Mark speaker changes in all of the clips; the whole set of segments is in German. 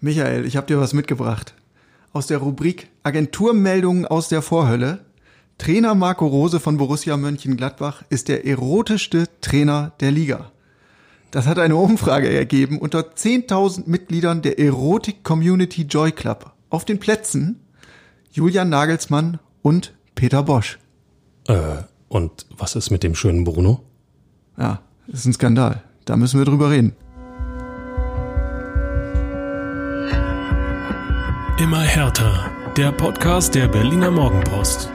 Speaker 1: Michael, ich habe dir was mitgebracht. Aus der Rubrik Agenturmeldungen aus der Vorhölle. Trainer Marco Rose von Borussia Mönchengladbach ist der erotischste Trainer der Liga. Das hat eine Umfrage ergeben unter 10.000 Mitgliedern der Erotik-Community Joy Club. Auf den Plätzen Julian Nagelsmann und Peter Bosch.
Speaker 2: Äh, und was ist mit dem schönen Bruno?
Speaker 1: Ja, das ist ein Skandal. Da müssen wir drüber reden.
Speaker 3: Immer härter. Der Podcast der Berliner Morgenpost.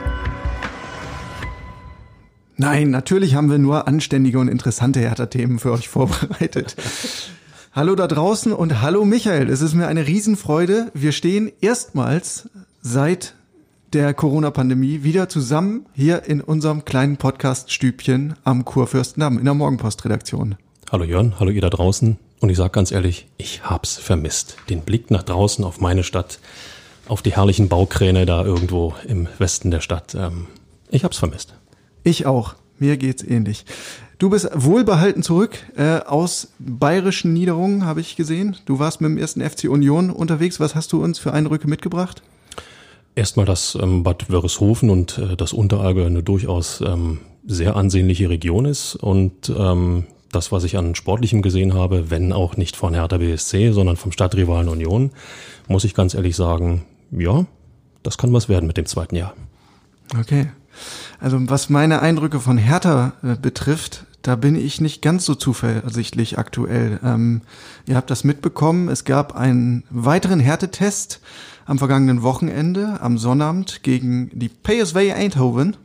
Speaker 1: Nein, natürlich haben wir nur anständige und interessante Hertha-Themen für euch vorbereitet. hallo da draußen und hallo Michael. Es ist mir eine Riesenfreude. Wir stehen erstmals seit der Corona-Pandemie wieder zusammen hier in unserem kleinen Podcast-Stübchen am Kurfürstendamm in der Morgenpost-Redaktion.
Speaker 2: Hallo Jörn, hallo ihr da draußen. Und ich sag ganz ehrlich, ich hab's vermisst. Den Blick nach draußen auf meine Stadt, auf die herrlichen Baukräne da irgendwo im Westen der Stadt. Ähm, ich hab's vermisst.
Speaker 1: Ich auch. Mir geht's ähnlich. Du bist wohlbehalten zurück äh, aus bayerischen Niederungen, habe ich gesehen. Du warst mit dem ersten FC Union unterwegs. Was hast du uns für Eindrücke mitgebracht?
Speaker 2: Erstmal, dass ähm, Bad Wörishofen und äh, das Unterallgäu eine durchaus ähm, sehr ansehnliche Region ist und ähm, das, was ich an Sportlichem gesehen habe, wenn auch nicht von Hertha BSC, sondern vom Stadtrivalen Union, muss ich ganz ehrlich sagen, ja, das kann was werden mit dem zweiten Jahr.
Speaker 1: Okay. Also was meine Eindrücke von Hertha äh, betrifft, da bin ich nicht ganz so zuversichtlich aktuell. Ähm, ihr habt das mitbekommen, es gab einen weiteren Härtetest am vergangenen Wochenende, am Sonnabend gegen die PSV Eindhoven.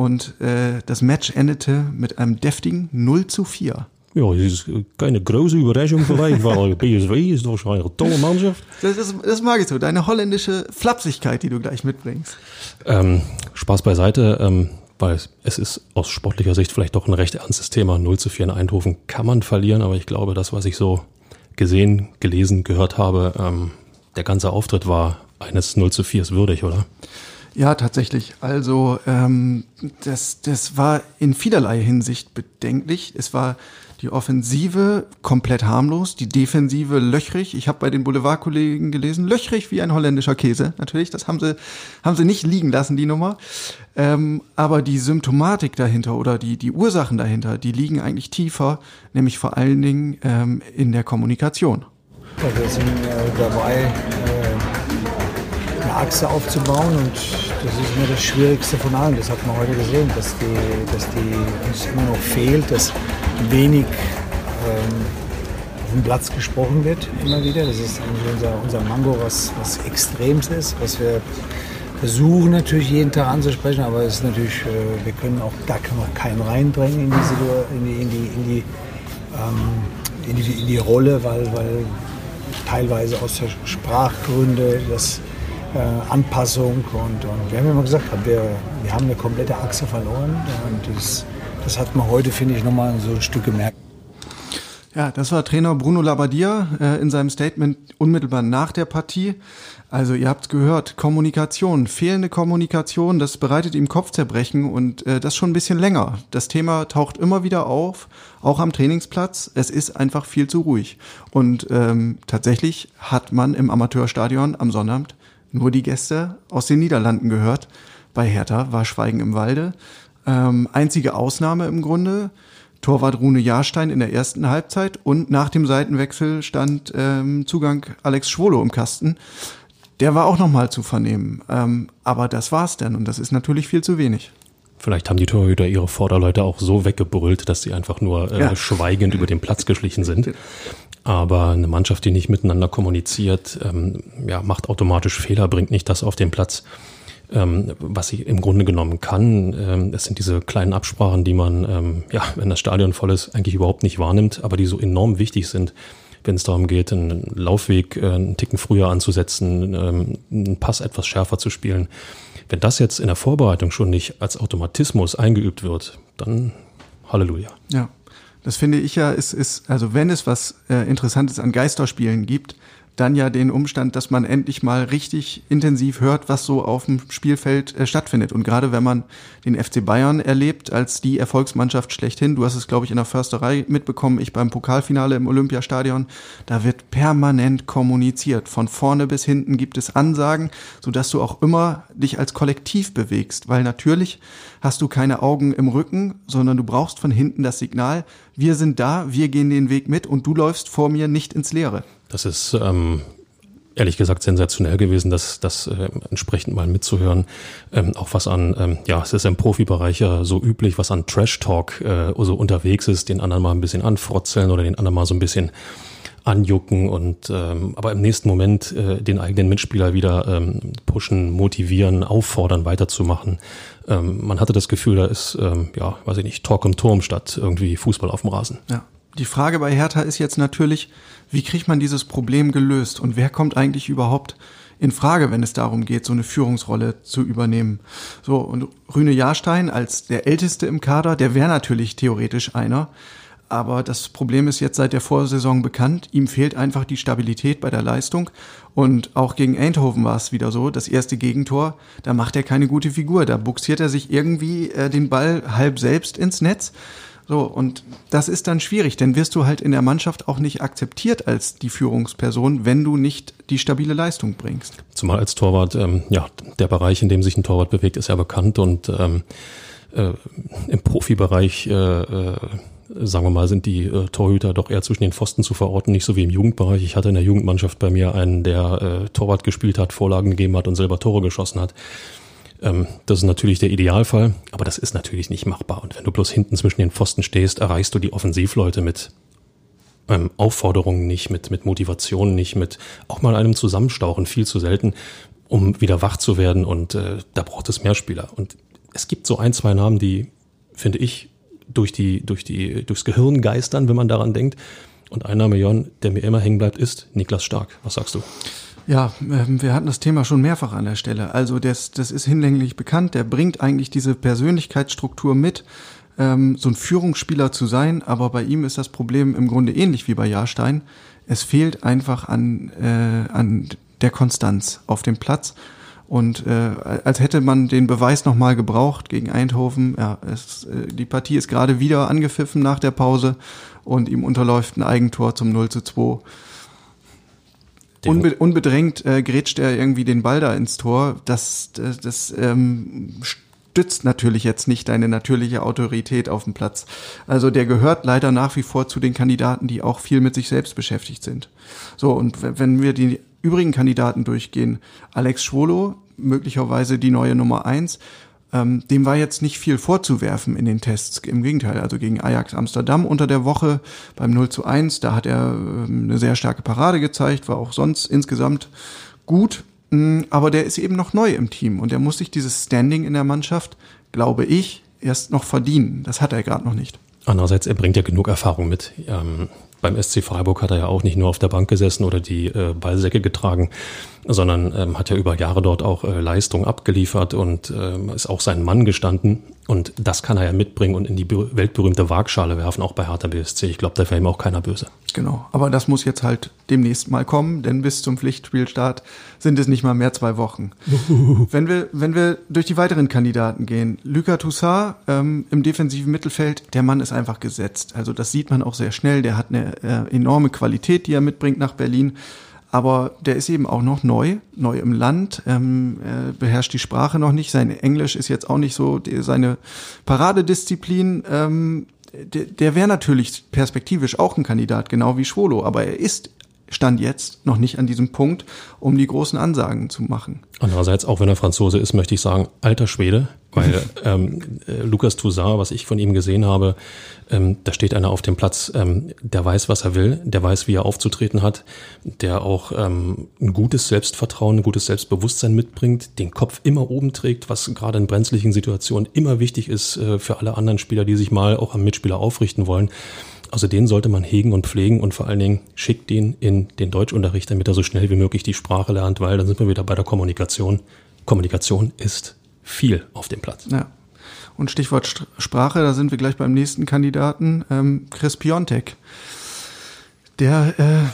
Speaker 1: Und äh, das Match endete mit einem deftigen 0 zu 4.
Speaker 2: Ja, das ist keine große Überraschung vielleicht, weil PSV ist wahrscheinlich eine tolle Mannschaft.
Speaker 1: Das, das, das mag ich so, deine holländische Flapsigkeit, die du gleich mitbringst.
Speaker 2: Ähm, Spaß beiseite, ähm, weil es ist aus sportlicher Sicht vielleicht doch ein recht ernstes Thema. 0 zu 4 in Eindhoven kann man verlieren, aber ich glaube, das, was ich so gesehen, gelesen, gehört habe, ähm, der ganze Auftritt war eines 0 zu 4 würdig, oder?
Speaker 1: Ja, tatsächlich. Also ähm, das, das war in vielerlei Hinsicht bedenklich. Es war die Offensive komplett harmlos, die Defensive löchrig. Ich habe bei den Boulevardkollegen gelesen, löchrig wie ein holländischer Käse. Natürlich, das haben sie, haben sie nicht liegen lassen, die Nummer. Ähm, aber die Symptomatik dahinter oder die, die Ursachen dahinter, die liegen eigentlich tiefer, nämlich vor allen Dingen ähm, in der Kommunikation.
Speaker 4: Wir sind äh, dabei, äh, eine Achse aufzubauen und das ist mir das Schwierigste von allen. Das hat man heute gesehen, dass die, dass die uns immer noch fehlt, dass wenig ähm, auf dem Platz gesprochen wird, immer wieder. Das ist unser, unser Mango, was, was Extremes ist, was wir versuchen natürlich jeden Tag anzusprechen, aber es ist natürlich, äh, wir können auch, da können wir keinen reindrängen in die, in die, in die, in die, ähm, in die, in die Rolle, weil, weil teilweise aus der Sprachgründe, das äh, Anpassung und, und wir haben immer gesagt, wir, wir haben eine komplette Achse verloren und das, das hat man heute, finde ich, nochmal so ein Stück gemerkt.
Speaker 1: Ja, das war Trainer Bruno Labbadia äh, in seinem Statement unmittelbar nach der Partie. Also ihr habt gehört, Kommunikation, fehlende Kommunikation, das bereitet ihm Kopfzerbrechen und äh, das schon ein bisschen länger. Das Thema taucht immer wieder auf, auch am Trainingsplatz. Es ist einfach viel zu ruhig. Und ähm, tatsächlich hat man im Amateurstadion am Sonnabend nur die Gäste aus den Niederlanden gehört. Bei Hertha war Schweigen im Walde. Ähm, einzige Ausnahme im Grunde. Torwart Rune Jahrstein in der ersten Halbzeit und nach dem Seitenwechsel stand ähm, Zugang Alex Schwolo im Kasten. Der war auch nochmal zu vernehmen. Ähm, aber das war's dann und das ist natürlich viel zu wenig.
Speaker 2: Vielleicht haben die Torhüter ihre Vorderleute auch so weggebrüllt, dass sie einfach nur äh, ja. schweigend über den Platz geschlichen sind. Aber eine Mannschaft, die nicht miteinander kommuniziert, ähm, ja, macht automatisch Fehler, bringt nicht das auf den Platz, ähm, was sie im Grunde genommen kann. Ähm, es sind diese kleinen Absprachen, die man, ähm, ja, wenn das Stadion voll ist, eigentlich überhaupt nicht wahrnimmt, aber die so enorm wichtig sind wenn es darum geht, einen Laufweg äh, einen Ticken früher anzusetzen, ähm, einen Pass etwas schärfer zu spielen. Wenn das jetzt in der Vorbereitung schon nicht als Automatismus eingeübt wird, dann Halleluja.
Speaker 1: Ja, das finde ich ja, ist, ist also wenn es was äh, Interessantes an Geisterspielen gibt, dann ja den Umstand, dass man endlich mal richtig intensiv hört, was so auf dem Spielfeld äh, stattfindet. Und gerade wenn man den FC Bayern erlebt als die Erfolgsmannschaft schlechthin, du hast es, glaube ich, in der Försterei mitbekommen, ich beim Pokalfinale im Olympiastadion, da wird permanent kommuniziert. Von vorne bis hinten gibt es Ansagen, sodass du auch immer dich als Kollektiv bewegst, weil natürlich hast du keine Augen im Rücken, sondern du brauchst von hinten das Signal, wir sind da, wir gehen den Weg mit und du läufst vor mir nicht ins Leere.
Speaker 2: Das ist ähm, ehrlich gesagt sensationell gewesen, das, das äh, entsprechend mal mitzuhören. Ähm, auch was an, ähm, ja, es ist im Profibereich ja so üblich, was an Trash-Talk äh, so unterwegs ist, den anderen mal ein bisschen anfrotzeln oder den anderen mal so ein bisschen anjucken und ähm, aber im nächsten Moment äh, den eigenen Mitspieler wieder ähm, pushen, motivieren, auffordern, weiterzumachen. Ähm, man hatte das Gefühl, da ist, ähm, ja, weiß ich nicht, Talk im Turm statt irgendwie Fußball auf dem Rasen.
Speaker 1: Ja. Die Frage bei Hertha ist jetzt natürlich, wie kriegt man dieses Problem gelöst und wer kommt eigentlich überhaupt in Frage, wenn es darum geht, so eine Führungsrolle zu übernehmen. So, und Rüne Jahrstein als der Älteste im Kader, der wäre natürlich theoretisch einer. Aber das Problem ist jetzt seit der Vorsaison bekannt. Ihm fehlt einfach die Stabilität bei der Leistung. Und auch gegen Eindhoven war es wieder so. Das erste Gegentor, da macht er keine gute Figur. Da buxiert er sich irgendwie äh, den Ball halb selbst ins Netz. So, und das ist dann schwierig, denn wirst du halt in der Mannschaft auch nicht akzeptiert als die Führungsperson, wenn du nicht die stabile Leistung bringst.
Speaker 2: Zumal als Torwart, ähm, ja, der Bereich, in dem sich ein Torwart bewegt, ist ja bekannt und ähm, äh, im Profibereich äh, äh, sagen wir mal, sind die äh, Torhüter doch eher zwischen den Pfosten zu verorten, nicht so wie im Jugendbereich. Ich hatte in der Jugendmannschaft bei mir einen, der äh, Torwart gespielt hat, Vorlagen gegeben hat und selber Tore geschossen hat. Ähm, das ist natürlich der Idealfall, aber das ist natürlich nicht machbar. Und wenn du bloß hinten zwischen den Pfosten stehst, erreichst du die Offensivleute mit ähm, Aufforderungen nicht, mit, mit Motivation nicht, mit auch mal einem Zusammenstauchen, viel zu selten, um wieder wach zu werden. Und äh, da braucht es mehr Spieler. Und es gibt so ein, zwei Namen, die, finde ich, durch die, durch die, durchs Gehirn geistern, wenn man daran denkt. Und ein Name, Jon, der mir immer hängen bleibt, ist Niklas Stark. Was sagst du?
Speaker 1: Ja, ähm, wir hatten das Thema schon mehrfach an der Stelle. Also das, das ist hinlänglich bekannt. Der bringt eigentlich diese Persönlichkeitsstruktur mit, ähm, so ein Führungsspieler zu sein. Aber bei ihm ist das Problem im Grunde ähnlich wie bei Jahrstein. Es fehlt einfach an, äh, an der Konstanz auf dem Platz. Und äh, als hätte man den Beweis nochmal gebraucht gegen Eindhoven. Ja, es, äh, die Partie ist gerade wieder angepfiffen nach der Pause und ihm unterläuft ein Eigentor zum 0 zu 2. Unbe unbedrängt äh, grätscht er irgendwie den Ball da ins Tor. Das, das, das ähm, stützt natürlich jetzt nicht deine natürliche Autorität auf dem Platz. Also der gehört leider nach wie vor zu den Kandidaten, die auch viel mit sich selbst beschäftigt sind. So, und wenn wir die übrigen Kandidaten durchgehen. Alex Schwolo, möglicherweise die neue Nummer eins. Ähm, dem war jetzt nicht viel vorzuwerfen in den Tests. Im Gegenteil, also gegen Ajax Amsterdam unter der Woche beim 0 zu 1, da hat er ähm, eine sehr starke Parade gezeigt, war auch sonst insgesamt gut. Mm, aber der ist eben noch neu im Team und er muss sich dieses Standing in der Mannschaft, glaube ich, erst noch verdienen. Das hat er gerade noch nicht.
Speaker 2: Andererseits, er bringt ja genug Erfahrung mit. Ähm, beim SC Freiburg hat er ja auch nicht nur auf der Bank gesessen oder die äh, Ballsäcke getragen, sondern ähm, hat ja über Jahre dort auch äh, Leistung abgeliefert und ähm, ist auch sein Mann gestanden. Und das kann er ja mitbringen und in die weltberühmte Waagschale werfen, auch bei Hertha BSC. Ich glaube, da wäre ihm auch keiner böse.
Speaker 1: Genau, aber das muss jetzt halt demnächst mal kommen, denn bis zum Pflichtspielstart sind es nicht mal mehr zwei Wochen. wenn, wir, wenn wir durch die weiteren Kandidaten gehen, Luca Toussaint ähm, im defensiven Mittelfeld, der Mann ist einfach gesetzt. Also das sieht man auch sehr schnell, der hat eine äh, enorme Qualität, die er mitbringt nach Berlin aber der ist eben auch noch neu, neu im Land, ähm, er beherrscht die Sprache noch nicht, sein Englisch ist jetzt auch nicht so die, seine Paradedisziplin. Ähm, der, der wäre natürlich perspektivisch auch ein Kandidat, genau wie Schwolo, aber er ist Stand jetzt noch nicht an diesem Punkt, um die großen Ansagen zu machen.
Speaker 2: Andererseits, auch wenn er Franzose ist, möchte ich sagen, alter Schwede, weil ähm, äh, Lukas Toussaint, was ich von ihm gesehen habe, ähm, da steht einer auf dem Platz, ähm, der weiß, was er will, der weiß, wie er aufzutreten hat, der auch ähm, ein gutes Selbstvertrauen, ein gutes Selbstbewusstsein mitbringt, den Kopf immer oben trägt, was gerade in brenzlichen Situationen immer wichtig ist äh, für alle anderen Spieler, die sich mal auch am Mitspieler aufrichten wollen. Also den sollte man hegen und pflegen und vor allen Dingen schickt den in den Deutschunterricht, damit er so schnell wie möglich die Sprache lernt, weil dann sind wir wieder bei der Kommunikation. Kommunikation ist viel auf dem Platz.
Speaker 1: Ja. Und Stichwort Sprache, da sind wir gleich beim nächsten Kandidaten, ähm, Chris Piontek. Der, äh,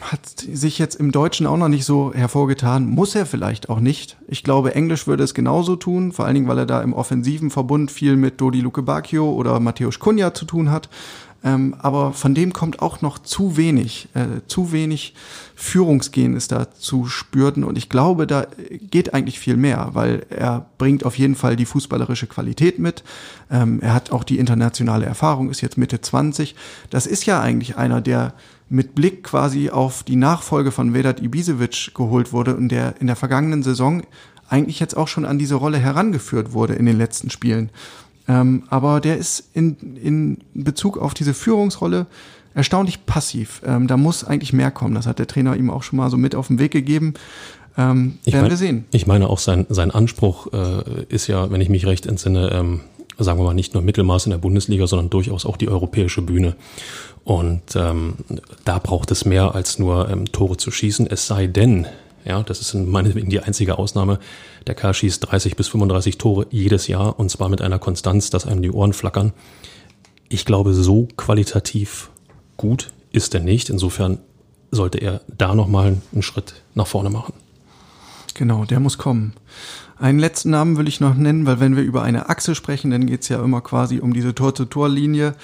Speaker 1: hat sich jetzt im Deutschen auch noch nicht so hervorgetan. Muss er vielleicht auch nicht. Ich glaube, Englisch würde es genauso tun, vor allen Dingen, weil er da im offensiven Verbund viel mit Dodi Luke Bacchio oder Matthäus Kunja zu tun hat. Ähm, aber von dem kommt auch noch zu wenig, äh, zu wenig Führungsgehen ist da zu spüren. Und ich glaube, da geht eigentlich viel mehr, weil er bringt auf jeden Fall die fußballerische Qualität mit. Ähm, er hat auch die internationale Erfahrung, ist jetzt Mitte 20. Das ist ja eigentlich einer, der mit Blick quasi auf die Nachfolge von Vedat Ibisevic geholt wurde und der in der vergangenen Saison eigentlich jetzt auch schon an diese Rolle herangeführt wurde in den letzten Spielen. Ähm, aber der ist in, in Bezug auf diese Führungsrolle erstaunlich passiv. Ähm, da muss eigentlich mehr kommen. Das hat der Trainer ihm auch schon mal so mit auf den Weg gegeben. Ähm,
Speaker 2: ich werden mein, wir sehen. Ich meine auch sein, sein Anspruch äh, ist ja, wenn ich mich recht entsinne, ähm, sagen wir mal nicht nur Mittelmaß in der Bundesliga, sondern durchaus auch die europäische Bühne. Und ähm, da braucht es mehr als nur ähm, Tore zu schießen. Es sei denn, ja, das ist meinetwegen die einzige Ausnahme. Der Kerl schießt 30 bis 35 Tore jedes Jahr und zwar mit einer Konstanz, dass einem die Ohren flackern. Ich glaube, so qualitativ gut ist er nicht. Insofern sollte er da nochmal einen Schritt nach vorne machen.
Speaker 1: Genau, der muss kommen. Einen letzten Namen will ich noch nennen, weil wenn wir über eine Achse sprechen, dann geht es ja immer quasi um diese Tor-zu-Tor-Linie.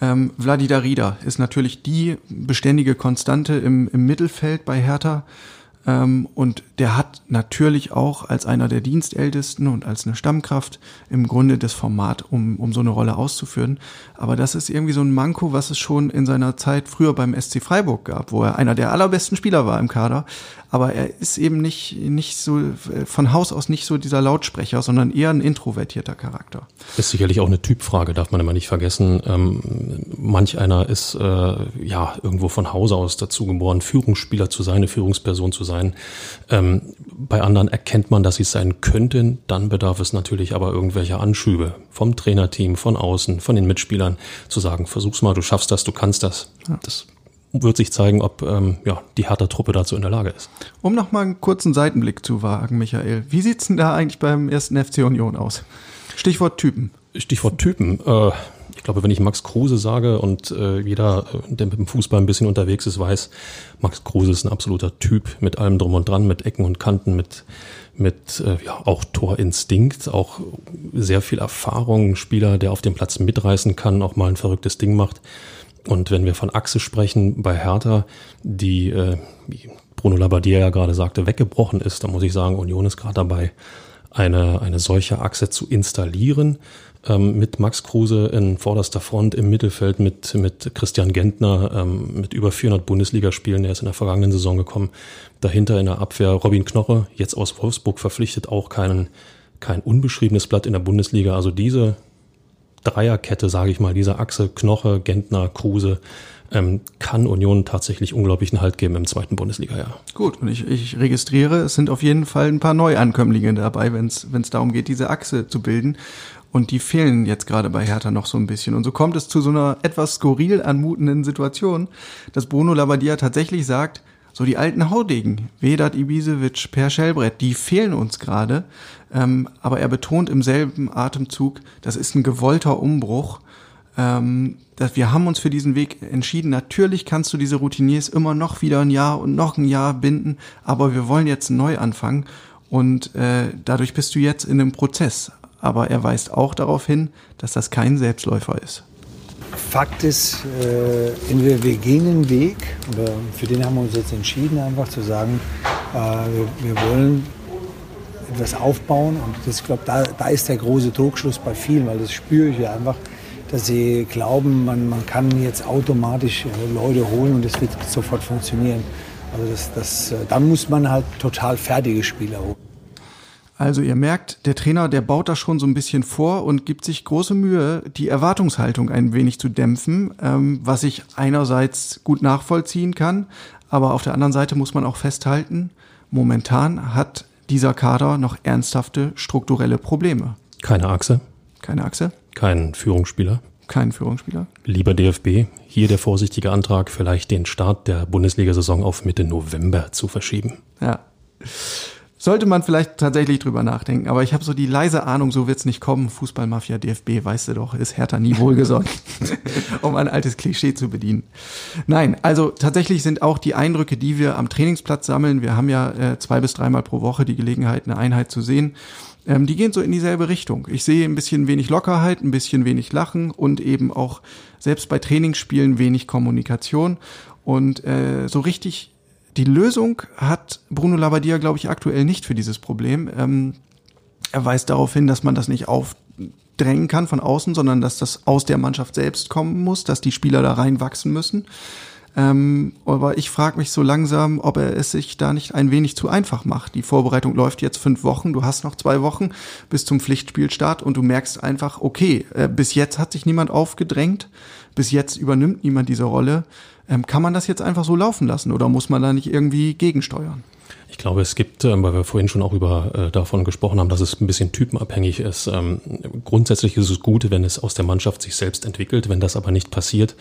Speaker 1: Ähm, Vladi Darida ist natürlich die beständige Konstante im, im Mittelfeld bei Hertha. Ähm, und der hat natürlich auch als einer der Dienstältesten und als eine Stammkraft im Grunde das Format, um, um so eine Rolle auszuführen. Aber das ist irgendwie so ein Manko, was es schon in seiner Zeit früher beim SC Freiburg gab, wo er einer der allerbesten Spieler war im Kader. Aber er ist eben nicht, nicht so, von Haus aus nicht so dieser Lautsprecher, sondern eher ein introvertierter Charakter.
Speaker 2: Ist sicherlich auch eine Typfrage, darf man immer nicht vergessen. Ähm, manch einer ist äh, ja irgendwo von Hause aus dazu geboren, Führungsspieler zu sein, eine Führungsperson zu sein. Ähm, bei anderen erkennt man, dass sie es sein könnten. Dann bedarf es natürlich aber irgendwelcher Anschübe vom Trainerteam, von außen, von den Mitspielern, zu sagen, versuch's mal, du schaffst das, du kannst das. Ja. Das wird sich zeigen, ob ähm, ja, die Hertha-Truppe dazu in der Lage ist.
Speaker 1: Um noch mal einen kurzen Seitenblick zu wagen, Michael. Wie sieht's denn da eigentlich beim ersten FC Union aus? Stichwort Typen.
Speaker 2: Stichwort Typen. Äh, ich glaube, wenn ich Max Kruse sage und äh, jeder, äh, der mit dem Fußball ein bisschen unterwegs ist, weiß, Max Kruse ist ein absoluter Typ mit allem drum und dran, mit Ecken und Kanten, mit, mit äh, ja, auch Torinstinkt, auch sehr viel Erfahrung, Spieler, der auf dem Platz mitreißen kann, auch mal ein verrücktes Ding macht. Und wenn wir von Achse sprechen bei Hertha, die, äh, wie Bruno Labbadia ja gerade sagte, weggebrochen ist, dann muss ich sagen, Union ist gerade dabei, eine, eine solche Achse zu installieren ähm, mit Max Kruse in vorderster Front im Mittelfeld mit, mit Christian Gentner ähm, mit über 400 Bundesligaspielen. Er ist in der vergangenen Saison gekommen. Dahinter in der Abwehr Robin Knoche, jetzt aus Wolfsburg verpflichtet, auch keinen, kein unbeschriebenes Blatt in der Bundesliga. Also diese Dreierkette, sage ich mal, diese Achse Knoche, Gentner, Kruse, ähm, kann Union tatsächlich unglaublichen Halt geben im zweiten Bundesliga-Jahr.
Speaker 1: Gut, und ich, ich registriere, es sind auf jeden Fall ein paar Neuankömmlinge dabei, wenn es darum geht, diese Achse zu bilden. Und die fehlen jetzt gerade bei Hertha noch so ein bisschen. Und so kommt es zu so einer etwas skurril anmutenden Situation, dass Bruno Labbadia tatsächlich sagt, so die alten Haudegen, Vedat Ibisevic, Per Schellbrett, die fehlen uns gerade. Ähm, aber er betont im selben Atemzug, das ist ein gewollter Umbruch. Ähm, dass wir haben uns für diesen Weg entschieden. Natürlich kannst du diese Routiniers immer noch wieder ein Jahr und noch ein Jahr binden, aber wir wollen jetzt neu anfangen. Und äh, dadurch bist du jetzt in einem Prozess aber er weist auch darauf hin, dass das kein Selbstläufer ist.
Speaker 4: Fakt ist, äh, entweder wir gehen den Weg, für den haben wir uns jetzt entschieden, einfach zu sagen, äh, wir, wir, wollen etwas aufbauen. Und das, ich glaube, da, da ist der große Trugschluss bei vielen, weil das spüre ich ja einfach, dass sie glauben, man, man kann jetzt automatisch äh, Leute holen und das wird sofort funktionieren. Also das, das, äh, dann muss man halt total fertige Spieler holen.
Speaker 1: Also ihr merkt, der Trainer, der baut da schon so ein bisschen vor und gibt sich große Mühe, die Erwartungshaltung ein wenig zu dämpfen, ähm, was ich einerseits gut nachvollziehen kann, aber auf der anderen Seite muss man auch festhalten, momentan hat dieser Kader noch ernsthafte strukturelle Probleme.
Speaker 2: Keine Achse.
Speaker 1: Keine Achse.
Speaker 2: Kein Führungsspieler.
Speaker 1: Kein Führungsspieler.
Speaker 2: Lieber DFB, hier der vorsichtige Antrag, vielleicht den Start der Bundesliga-Saison auf Mitte November zu verschieben.
Speaker 1: Ja. Sollte man vielleicht tatsächlich drüber nachdenken. Aber ich habe so die leise Ahnung, so wird's nicht kommen. Fußballmafia DFB, weißt du doch, ist Hertha nie wohlgesonnen, um ein altes Klischee zu bedienen. Nein, also tatsächlich sind auch die Eindrücke, die wir am Trainingsplatz sammeln, wir haben ja äh, zwei bis dreimal pro Woche die Gelegenheit, eine Einheit zu sehen, ähm, die gehen so in dieselbe Richtung. Ich sehe ein bisschen wenig Lockerheit, ein bisschen wenig Lachen und eben auch selbst bei Trainingsspielen wenig Kommunikation. Und äh, so richtig die Lösung hat Bruno Labbadia, glaube ich, aktuell nicht für dieses Problem. Ähm, er weist darauf hin, dass man das nicht aufdrängen kann von außen, sondern dass das aus der Mannschaft selbst kommen muss, dass die Spieler da reinwachsen müssen. Ähm, aber ich frage mich so langsam, ob er es sich da nicht ein wenig zu einfach macht. Die Vorbereitung läuft jetzt fünf Wochen, du hast noch zwei Wochen bis zum Pflichtspielstart und du merkst einfach, okay, äh, bis jetzt hat sich niemand aufgedrängt, bis jetzt übernimmt niemand diese Rolle. Ähm, kann man das jetzt einfach so laufen lassen oder muss man da nicht irgendwie gegensteuern?
Speaker 2: Ich glaube, es gibt, äh, weil wir vorhin schon auch über äh, davon gesprochen haben, dass es ein bisschen typenabhängig ist. Ähm, grundsätzlich ist es gut, wenn es aus der Mannschaft sich selbst entwickelt. Wenn das aber nicht passiert,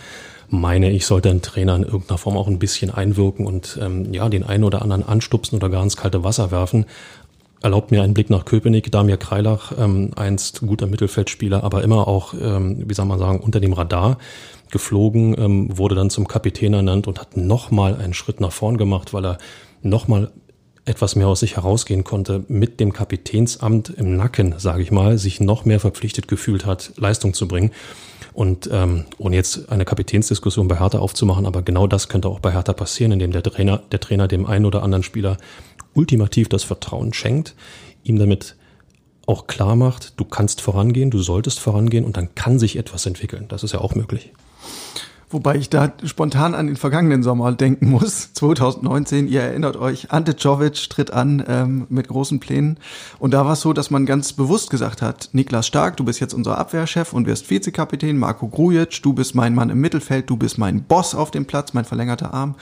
Speaker 2: meine ich, sollte ein Trainer in irgendeiner Form auch ein bisschen einwirken und ähm, ja, den einen oder anderen anstupsen oder gar ins kalte Wasser werfen. Erlaubt mir einen Blick nach Köpenick. Damir Kreilach, ähm, einst guter Mittelfeldspieler, aber immer auch, ähm, wie soll man sagen, unter dem Radar geflogen, ähm, wurde dann zum Kapitän ernannt und hat nochmal einen Schritt nach vorn gemacht, weil er nochmal etwas mehr aus sich herausgehen konnte, mit dem Kapitänsamt im Nacken, sage ich mal, sich noch mehr verpflichtet gefühlt hat, Leistung zu bringen. Und ähm, ohne jetzt eine Kapitänsdiskussion bei Hertha aufzumachen, aber genau das könnte auch bei Hertha passieren, indem der Trainer, der Trainer dem einen oder anderen Spieler ultimativ das Vertrauen schenkt, ihm damit auch klar macht, du kannst vorangehen, du solltest vorangehen und dann kann sich etwas entwickeln. Das ist ja auch möglich.
Speaker 1: Wobei ich da spontan an den vergangenen Sommer denken muss. 2019, ihr erinnert euch, Ante Czovic tritt an ähm, mit großen Plänen. Und da war es so, dass man ganz bewusst gesagt hat, Niklas Stark, du bist jetzt unser Abwehrchef und wirst Vizekapitän. Marco Grujic, du bist mein Mann im Mittelfeld, du bist mein Boss auf dem Platz, mein verlängerter Arm.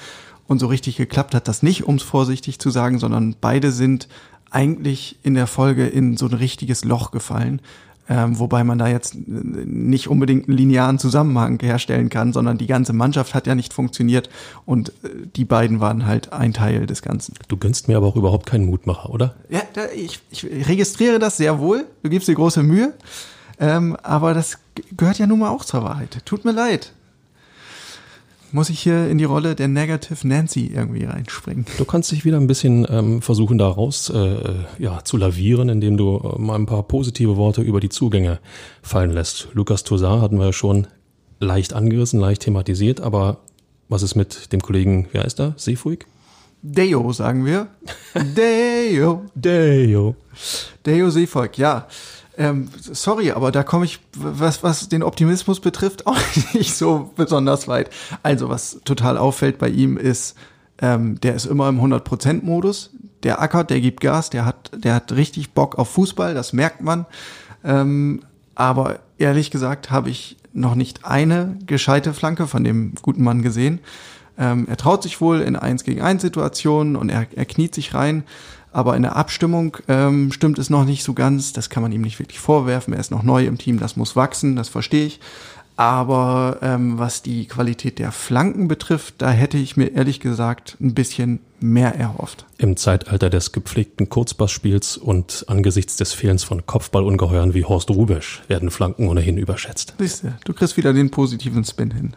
Speaker 1: Und so richtig geklappt hat das nicht, um es vorsichtig zu sagen, sondern beide sind eigentlich in der Folge in so ein richtiges Loch gefallen ähm, wobei man da jetzt nicht unbedingt einen linearen Zusammenhang herstellen kann, sondern die ganze Mannschaft hat ja nicht funktioniert und äh, die beiden waren halt ein Teil des Ganzen.
Speaker 2: Du gönnst mir aber auch überhaupt keinen Mutmacher, oder?
Speaker 1: Ja, da, ich, ich registriere das sehr wohl. Du gibst dir große Mühe. Ähm, aber das gehört ja nun mal auch zur Wahrheit. Tut mir leid muss ich hier in die Rolle der Negative Nancy irgendwie reinspringen.
Speaker 2: Du kannst dich wieder ein bisschen ähm, versuchen, da raus äh, ja, zu lavieren, indem du äh, mal ein paar positive Worte über die Zugänge fallen lässt. Lukas Tosar hatten wir ja schon leicht angerissen, leicht thematisiert, aber was ist mit dem Kollegen, wer ist da? Seefuig?
Speaker 1: Deo, sagen wir. Deo.
Speaker 2: Deo.
Speaker 1: Deo Seefuig, ja. Ähm, sorry, aber da komme ich, was, was den Optimismus betrifft, auch nicht so besonders weit. Also, was total auffällt bei ihm ist, ähm, der ist immer im 100%-Modus. Der ackert, der gibt Gas, der hat, der hat richtig Bock auf Fußball, das merkt man. Ähm, aber ehrlich gesagt habe ich noch nicht eine gescheite Flanke von dem guten Mann gesehen. Ähm, er traut sich wohl in 1 gegen 1 Situationen und er, er kniet sich rein. Aber in der Abstimmung ähm, stimmt es noch nicht so ganz. Das kann man ihm nicht wirklich vorwerfen. Er ist noch neu im Team, das muss wachsen, das verstehe ich. Aber ähm, was die Qualität der Flanken betrifft, da hätte ich mir ehrlich gesagt ein bisschen mehr erhofft.
Speaker 2: Im Zeitalter des gepflegten Kurzpassspiels und angesichts des Fehlens von Kopfballungeheuern wie Horst Rubesch werden Flanken ohnehin überschätzt.
Speaker 1: Siehst du, du kriegst wieder den positiven Spin hin.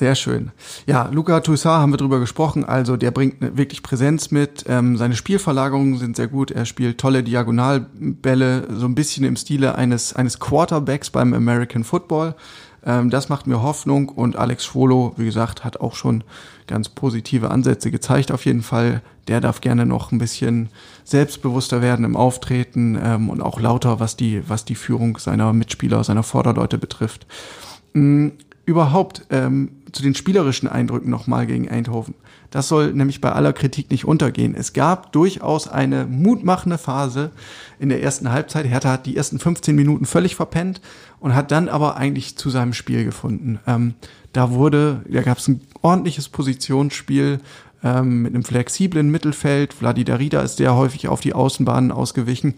Speaker 1: Sehr schön. Ja, Luca Toussaint haben wir drüber gesprochen. Also der bringt wirklich Präsenz mit. Ähm, seine Spielverlagerungen sind sehr gut. Er spielt tolle Diagonalbälle, so ein bisschen im Stile eines, eines Quarterbacks beim American Football. Ähm, das macht mir Hoffnung. Und Alex Schwolo, wie gesagt, hat auch schon ganz positive Ansätze gezeigt auf jeden Fall. Der darf gerne noch ein bisschen selbstbewusster werden im Auftreten ähm, und auch lauter, was die, was die Führung seiner Mitspieler, seiner Vorderleute betrifft. Mhm überhaupt ähm, zu den spielerischen Eindrücken nochmal gegen Eindhoven. Das soll nämlich bei aller Kritik nicht untergehen. Es gab durchaus eine mutmachende Phase in der ersten Halbzeit. Hertha hat die ersten 15 Minuten völlig verpennt und hat dann aber eigentlich zu seinem Spiel gefunden. Ähm, da wurde, da gab es ein ordentliches Positionsspiel ähm, mit einem flexiblen Mittelfeld. Vladi Darida ist sehr häufig auf die Außenbahnen ausgewichen.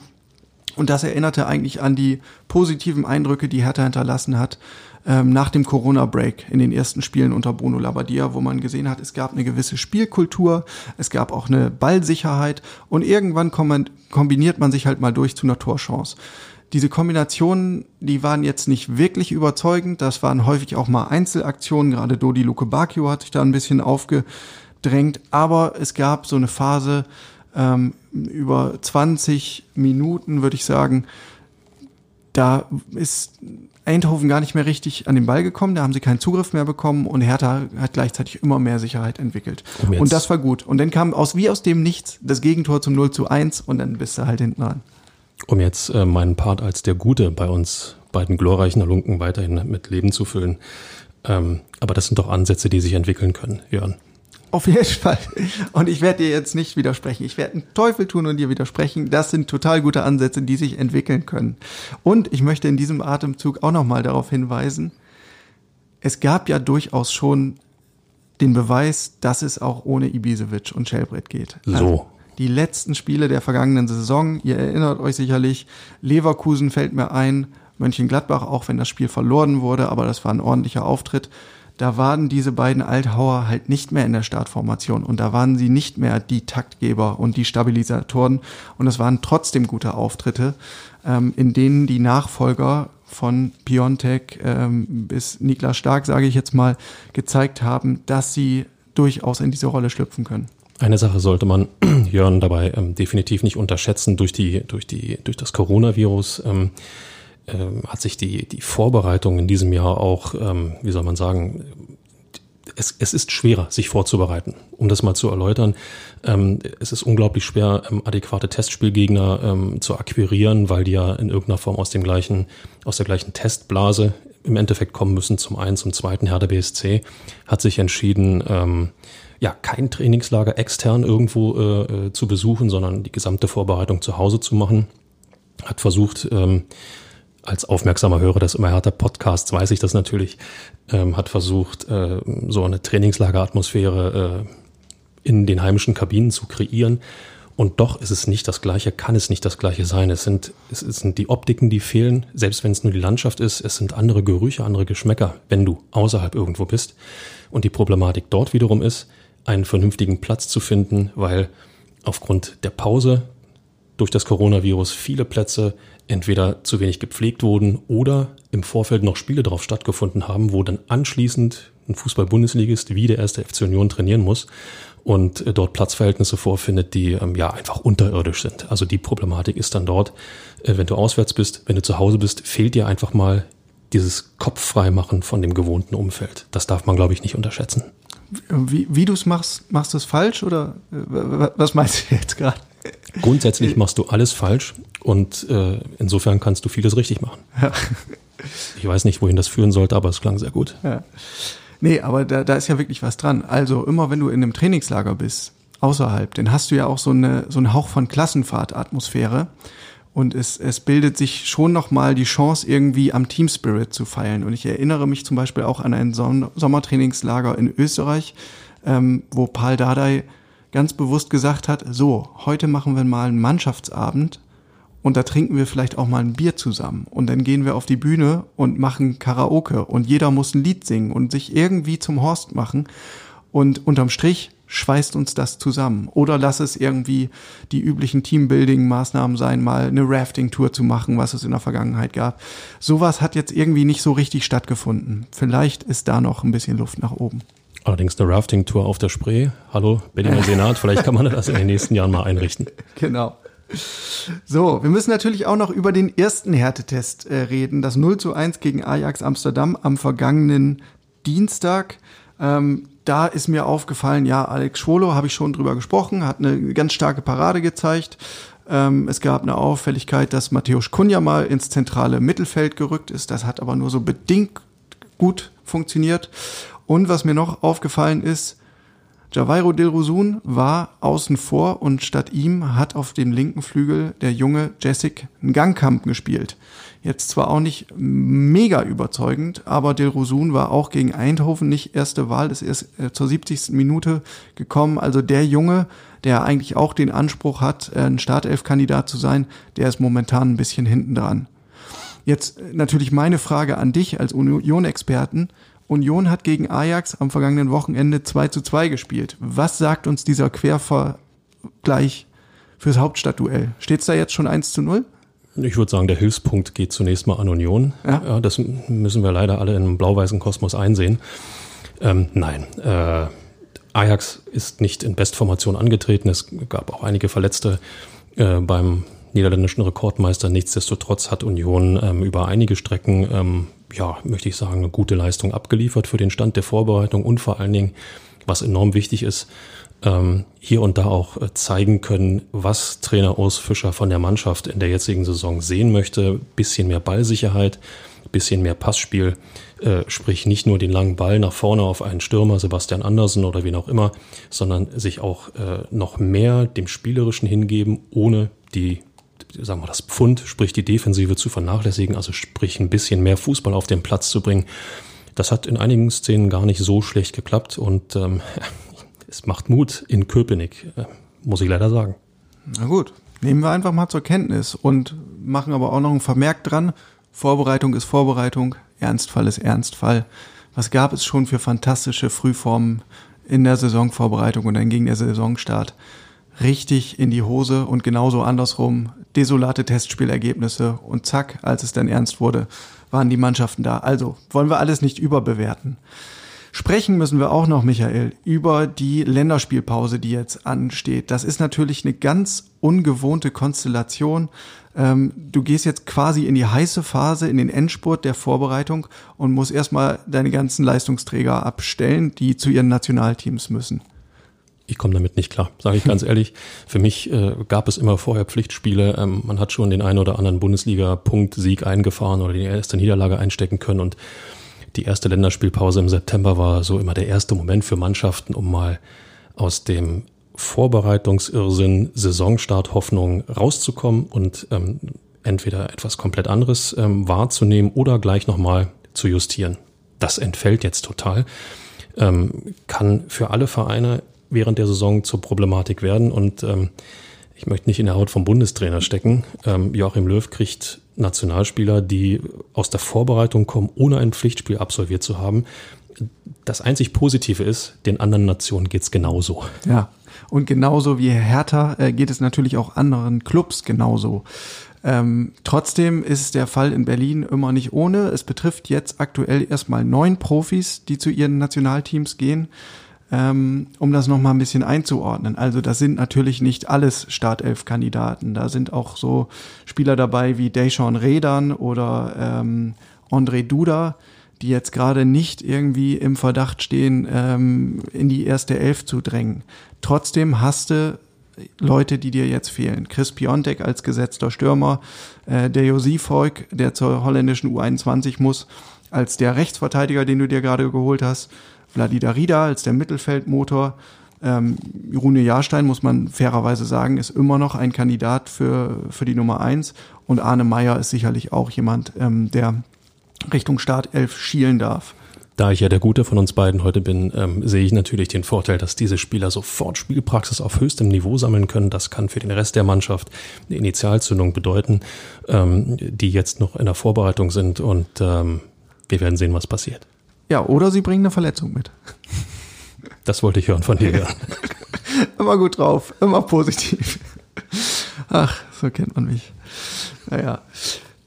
Speaker 1: Und das erinnerte eigentlich an die positiven Eindrücke, die Hertha hinterlassen hat ähm, nach dem Corona-Break in den ersten Spielen unter Bruno Labbadia, wo man gesehen hat, es gab eine gewisse Spielkultur, es gab auch eine Ballsicherheit und irgendwann kombiniert man sich halt mal durch zu einer Torchance. Diese Kombinationen, die waren jetzt nicht wirklich überzeugend. Das waren häufig auch mal Einzelaktionen. Gerade Dodi Luke Bakio hat sich da ein bisschen aufgedrängt. Aber es gab so eine Phase ähm, über 20 Minuten, würde ich sagen. Da ist Eindhoven gar nicht mehr richtig an den Ball gekommen, da haben sie keinen Zugriff mehr bekommen und Hertha hat gleichzeitig immer mehr Sicherheit entwickelt. Um und das war gut. Und dann kam aus wie aus dem Nichts das Gegentor zum 0 zu 1 und dann bist du halt hinten dran.
Speaker 2: Um jetzt äh, meinen Part als der Gute bei uns beiden glorreichen Halunken weiterhin mit Leben zu füllen. Ähm, aber das sind doch Ansätze, die sich entwickeln können, Jörn.
Speaker 1: Auf jeden Fall. Und ich werde dir jetzt nicht widersprechen. Ich werde einen Teufel tun und dir widersprechen. Das sind total gute Ansätze, die sich entwickeln können. Und ich möchte in diesem Atemzug auch nochmal darauf hinweisen, es gab ja durchaus schon den Beweis, dass es auch ohne Ibisevic und Schellbrett geht.
Speaker 2: So. Also
Speaker 1: die letzten Spiele der vergangenen Saison, ihr erinnert euch sicherlich, Leverkusen fällt mir ein, Mönchengladbach, auch wenn das Spiel verloren wurde, aber das war ein ordentlicher Auftritt da waren diese beiden Althauer halt nicht mehr in der Startformation und da waren sie nicht mehr die Taktgeber und die Stabilisatoren und es waren trotzdem gute Auftritte, ähm, in denen die Nachfolger von Piontek ähm, bis Niklas Stark, sage ich jetzt mal, gezeigt haben, dass sie durchaus in diese Rolle schlüpfen können.
Speaker 2: Eine Sache sollte man Jörn dabei ähm, definitiv nicht unterschätzen durch die durch die durch das Coronavirus. Ähm, ähm, hat sich die, die Vorbereitung in diesem Jahr auch, ähm, wie soll man sagen, es, es ist schwerer, sich vorzubereiten. Um das mal zu erläutern, ähm, es ist unglaublich schwer, ähm, adäquate Testspielgegner ähm, zu akquirieren, weil die ja in irgendeiner Form aus dem gleichen, aus der gleichen Testblase im Endeffekt kommen müssen. Zum einen, zum zweiten, Herr der BSC hat sich entschieden, ähm, ja, kein Trainingslager extern irgendwo äh, äh, zu besuchen, sondern die gesamte Vorbereitung zu Hause zu machen. Hat versucht, ähm, als aufmerksamer Hörer des immer härter Podcasts weiß ich das natürlich, ähm, hat versucht, äh, so eine Trainingslageratmosphäre äh, in den heimischen Kabinen zu kreieren. Und doch ist es nicht das Gleiche, kann es nicht das Gleiche sein. Es sind, es sind die Optiken, die fehlen, selbst wenn es nur die Landschaft ist. Es sind andere Gerüche, andere Geschmäcker, wenn du außerhalb irgendwo bist. Und die Problematik dort wiederum ist, einen vernünftigen Platz zu finden, weil aufgrund der Pause durch das Coronavirus viele Plätze entweder zu wenig gepflegt wurden oder im Vorfeld noch Spiele darauf stattgefunden haben, wo dann anschließend ein Fußball-Bundesligist wie der erste FC Union trainieren muss und äh, dort Platzverhältnisse vorfindet, die ähm, ja einfach unterirdisch sind. Also die Problematik ist dann dort, äh, wenn du auswärts bist, wenn du zu Hause bist, fehlt dir einfach mal dieses Kopffreimachen von dem gewohnten Umfeld. Das darf man, glaube ich, nicht unterschätzen.
Speaker 1: Wie, wie du es machst, machst du es falsch oder äh, was meinst du jetzt gerade?
Speaker 2: Grundsätzlich machst du alles falsch und äh, insofern kannst du vieles richtig machen. Ja. Ich weiß nicht, wohin das führen sollte, aber es klang sehr gut.
Speaker 1: Ja. Nee, aber da, da ist ja wirklich was dran. Also immer wenn du in einem Trainingslager bist, außerhalb, dann hast du ja auch so, eine, so einen Hauch von Klassenfahrtatmosphäre. Und es, es bildet sich schon nochmal die Chance, irgendwie am Team Spirit zu feilen. Und ich erinnere mich zum Beispiel auch an ein Sommertrainingslager in Österreich, ähm, wo Paul Dardai ganz bewusst gesagt hat, so, heute machen wir mal einen Mannschaftsabend und da trinken wir vielleicht auch mal ein Bier zusammen und dann gehen wir auf die Bühne und machen Karaoke und jeder muss ein Lied singen und sich irgendwie zum Horst machen und unterm Strich schweißt uns das zusammen. Oder lass es irgendwie die üblichen Teambuilding-Maßnahmen sein, mal eine Rafting-Tour zu machen, was es in der Vergangenheit gab. Sowas hat jetzt irgendwie nicht so richtig stattgefunden. Vielleicht ist da noch ein bisschen Luft nach oben.
Speaker 2: Allerdings eine Rafting-Tour auf der Spree. Hallo, Berliner Senat, vielleicht kann man das in den nächsten Jahren mal einrichten.
Speaker 1: Genau. So, wir müssen natürlich auch noch über den ersten Härtetest äh, reden. Das 0 zu 1 gegen Ajax Amsterdam am vergangenen Dienstag. Ähm, da ist mir aufgefallen, ja, Alex Schwolo habe ich schon drüber gesprochen, hat eine ganz starke Parade gezeigt. Ähm, es gab eine Auffälligkeit, dass Matthäus Kunja mal ins zentrale Mittelfeld gerückt ist. Das hat aber nur so bedingt gut funktioniert. Und was mir noch aufgefallen ist, Javairo Dilrosun war außen vor und statt ihm hat auf dem linken Flügel der junge Jessic Gangkamp gespielt. Jetzt zwar auch nicht mega überzeugend, aber Dilrosun war auch gegen Eindhoven nicht erste Wahl, ist erst äh, zur 70. Minute gekommen. Also der Junge, der eigentlich auch den Anspruch hat, äh, ein Startelf-Kandidat zu sein, der ist momentan ein bisschen hinten dran. Jetzt natürlich meine Frage an dich als Union-Experten. Union hat gegen Ajax am vergangenen Wochenende 2 zu 2 gespielt. Was sagt uns dieser Quervergleich fürs Hauptstadtduell? Steht es da jetzt schon 1 zu 0?
Speaker 2: Ich würde sagen, der Hilfspunkt geht zunächst mal an Union. Ja. ja das müssen wir leider alle im blau-weißen Kosmos einsehen. Ähm, nein, äh, Ajax ist nicht in Bestformation angetreten. Es gab auch einige Verletzte äh, beim niederländischen Rekordmeister. Nichtsdestotrotz hat Union ähm, über einige Strecken, ähm, ja, möchte ich sagen, eine gute Leistung abgeliefert für den Stand der Vorbereitung und vor allen Dingen, was enorm wichtig ist, ähm, hier und da auch äh, zeigen können, was Trainer Urs Fischer von der Mannschaft in der jetzigen Saison sehen möchte. Bisschen mehr Ballsicherheit, bisschen mehr Passspiel, äh, sprich nicht nur den langen Ball nach vorne auf einen Stürmer, Sebastian Andersen oder wen auch immer, sondern sich auch äh, noch mehr dem Spielerischen hingeben, ohne die sagen wir das Pfund, sprich die Defensive zu vernachlässigen, also sprich ein bisschen mehr Fußball auf den Platz zu bringen. Das hat in einigen Szenen gar nicht so schlecht geklappt und ähm, es macht Mut in Köpenick, äh, muss ich leider sagen.
Speaker 1: Na gut, nehmen wir einfach mal zur Kenntnis und machen aber auch noch ein Vermerk dran. Vorbereitung ist Vorbereitung, Ernstfall ist Ernstfall. Was gab es schon für fantastische Frühformen in der Saisonvorbereitung und dann ging der Saisonstart richtig in die Hose und genauso andersrum desolate Testspielergebnisse und zack, als es dann ernst wurde, waren die Mannschaften da. Also wollen wir alles nicht überbewerten. Sprechen müssen wir auch noch, Michael, über die Länderspielpause, die jetzt ansteht. Das ist natürlich eine ganz ungewohnte Konstellation. Ähm, du gehst jetzt quasi in die heiße Phase, in den Endspurt der Vorbereitung und musst erstmal deine ganzen Leistungsträger abstellen, die zu ihren Nationalteams müssen.
Speaker 2: Ich komme damit nicht klar, sage ich ganz ehrlich. Für mich äh, gab es immer vorher Pflichtspiele. Ähm, man hat schon den einen oder anderen Bundesliga-Punkt-Sieg eingefahren oder die erste Niederlage einstecken können und die erste Länderspielpause im September war so immer der erste Moment für Mannschaften, um mal aus dem Vorbereitungsirrsinn, Saisonstart, Hoffnung rauszukommen und ähm, entweder etwas komplett anderes ähm, wahrzunehmen oder gleich nochmal zu justieren. Das entfällt jetzt total. Ähm, kann für alle Vereine während der Saison zur Problematik werden und ähm, ich möchte nicht in der Haut vom Bundestrainer stecken. Ähm, Joachim Löw kriegt Nationalspieler, die aus der Vorbereitung kommen, ohne ein Pflichtspiel absolviert zu haben. Das einzig Positive ist, den anderen Nationen geht's genauso.
Speaker 1: Ja, und genauso wie Hertha äh, geht es natürlich auch anderen Clubs genauso. Ähm, trotzdem ist der Fall in Berlin immer nicht ohne. Es betrifft jetzt aktuell erstmal neun Profis, die zu ihren Nationalteams gehen ähm, um das nochmal ein bisschen einzuordnen. Also das sind natürlich nicht alles Startelf-Kandidaten. Da sind auch so Spieler dabei wie Deshaun Redan oder ähm, André Duda, die jetzt gerade nicht irgendwie im Verdacht stehen, ähm, in die erste Elf zu drängen. Trotzdem hast du Leute, die dir jetzt fehlen. Chris Piontek als gesetzter Stürmer, äh, der Josif der zur holländischen U21 muss, als der Rechtsverteidiger, den du dir gerade geholt hast, Vladida Rida als der Mittelfeldmotor. Ähm, Rune Jahrstein, muss man fairerweise sagen, ist immer noch ein Kandidat für, für die Nummer eins. Und Arne Meyer ist sicherlich auch jemand, ähm, der Richtung Startelf schielen darf.
Speaker 2: Da ich ja der Gute von uns beiden heute bin, ähm, sehe ich natürlich den Vorteil, dass diese Spieler sofort Spielpraxis auf höchstem Niveau sammeln können. Das kann für den Rest der Mannschaft eine Initialzündung bedeuten, ähm, die jetzt noch in der Vorbereitung sind und ähm, wir werden sehen, was passiert.
Speaker 1: Ja, oder sie bringen eine Verletzung mit.
Speaker 2: Das wollte ich hören von dir.
Speaker 1: Immer gut drauf, immer positiv. Ach, so kennt man mich. Naja.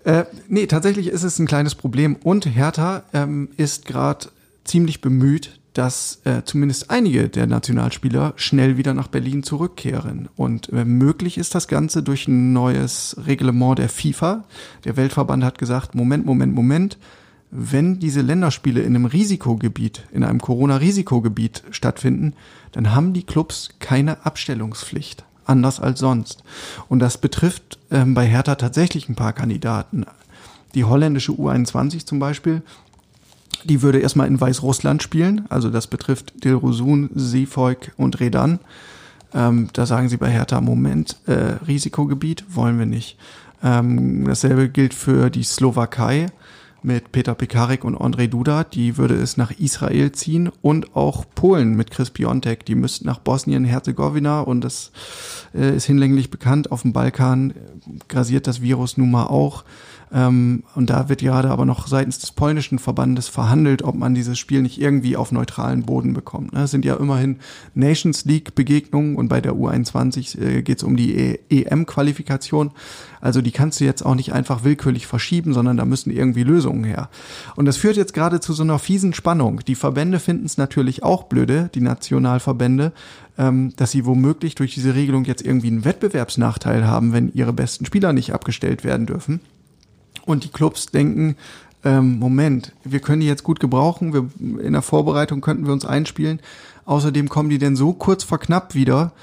Speaker 1: Äh, nee, tatsächlich ist es ein kleines Problem und Hertha ähm, ist gerade ziemlich bemüht, dass äh, zumindest einige der Nationalspieler schnell wieder nach Berlin zurückkehren. Und äh, möglich ist das Ganze durch ein neues Reglement der FIFA. Der Weltverband hat gesagt, Moment, Moment, Moment, wenn diese Länderspiele in einem Risikogebiet, in einem Corona-Risikogebiet stattfinden, dann haben die Clubs keine Abstellungspflicht, anders als sonst. Und das betrifft ähm, bei Hertha tatsächlich ein paar Kandidaten. Die holländische U21 zum Beispiel, die würde erstmal in Weißrussland spielen, also das betrifft Dilrosun, Seefolk und Redan. Ähm, da sagen sie bei Hertha, Moment, äh, Risikogebiet wollen wir nicht. Ähm, dasselbe gilt für die Slowakei mit Peter Pekarik und André Duda, die würde es nach Israel ziehen und auch Polen mit Chris Piontek, die müssten nach Bosnien-Herzegowina und das äh, ist hinlänglich bekannt, auf dem Balkan grasiert das Virus nun mal auch. Ähm, und da wird gerade aber noch seitens des polnischen Verbandes verhandelt, ob man dieses Spiel nicht irgendwie auf neutralen Boden bekommt. Ne? Es sind ja immerhin Nations League Begegnungen und bei der U21 äh, geht es um die EM-Qualifikation. Also die kannst du jetzt auch nicht einfach willkürlich verschieben, sondern da müssen irgendwie Lösungen her. Und das führt jetzt gerade zu so einer fiesen Spannung. Die Verbände finden es natürlich auch blöde, die Nationalverbände, ähm, dass sie womöglich durch diese Regelung jetzt irgendwie einen Wettbewerbsnachteil haben, wenn ihre besten Spieler nicht abgestellt werden dürfen. Und die Clubs denken, ähm, Moment, wir können die jetzt gut gebrauchen, wir, in der Vorbereitung könnten wir uns einspielen. Außerdem kommen die denn so kurz vor knapp wieder.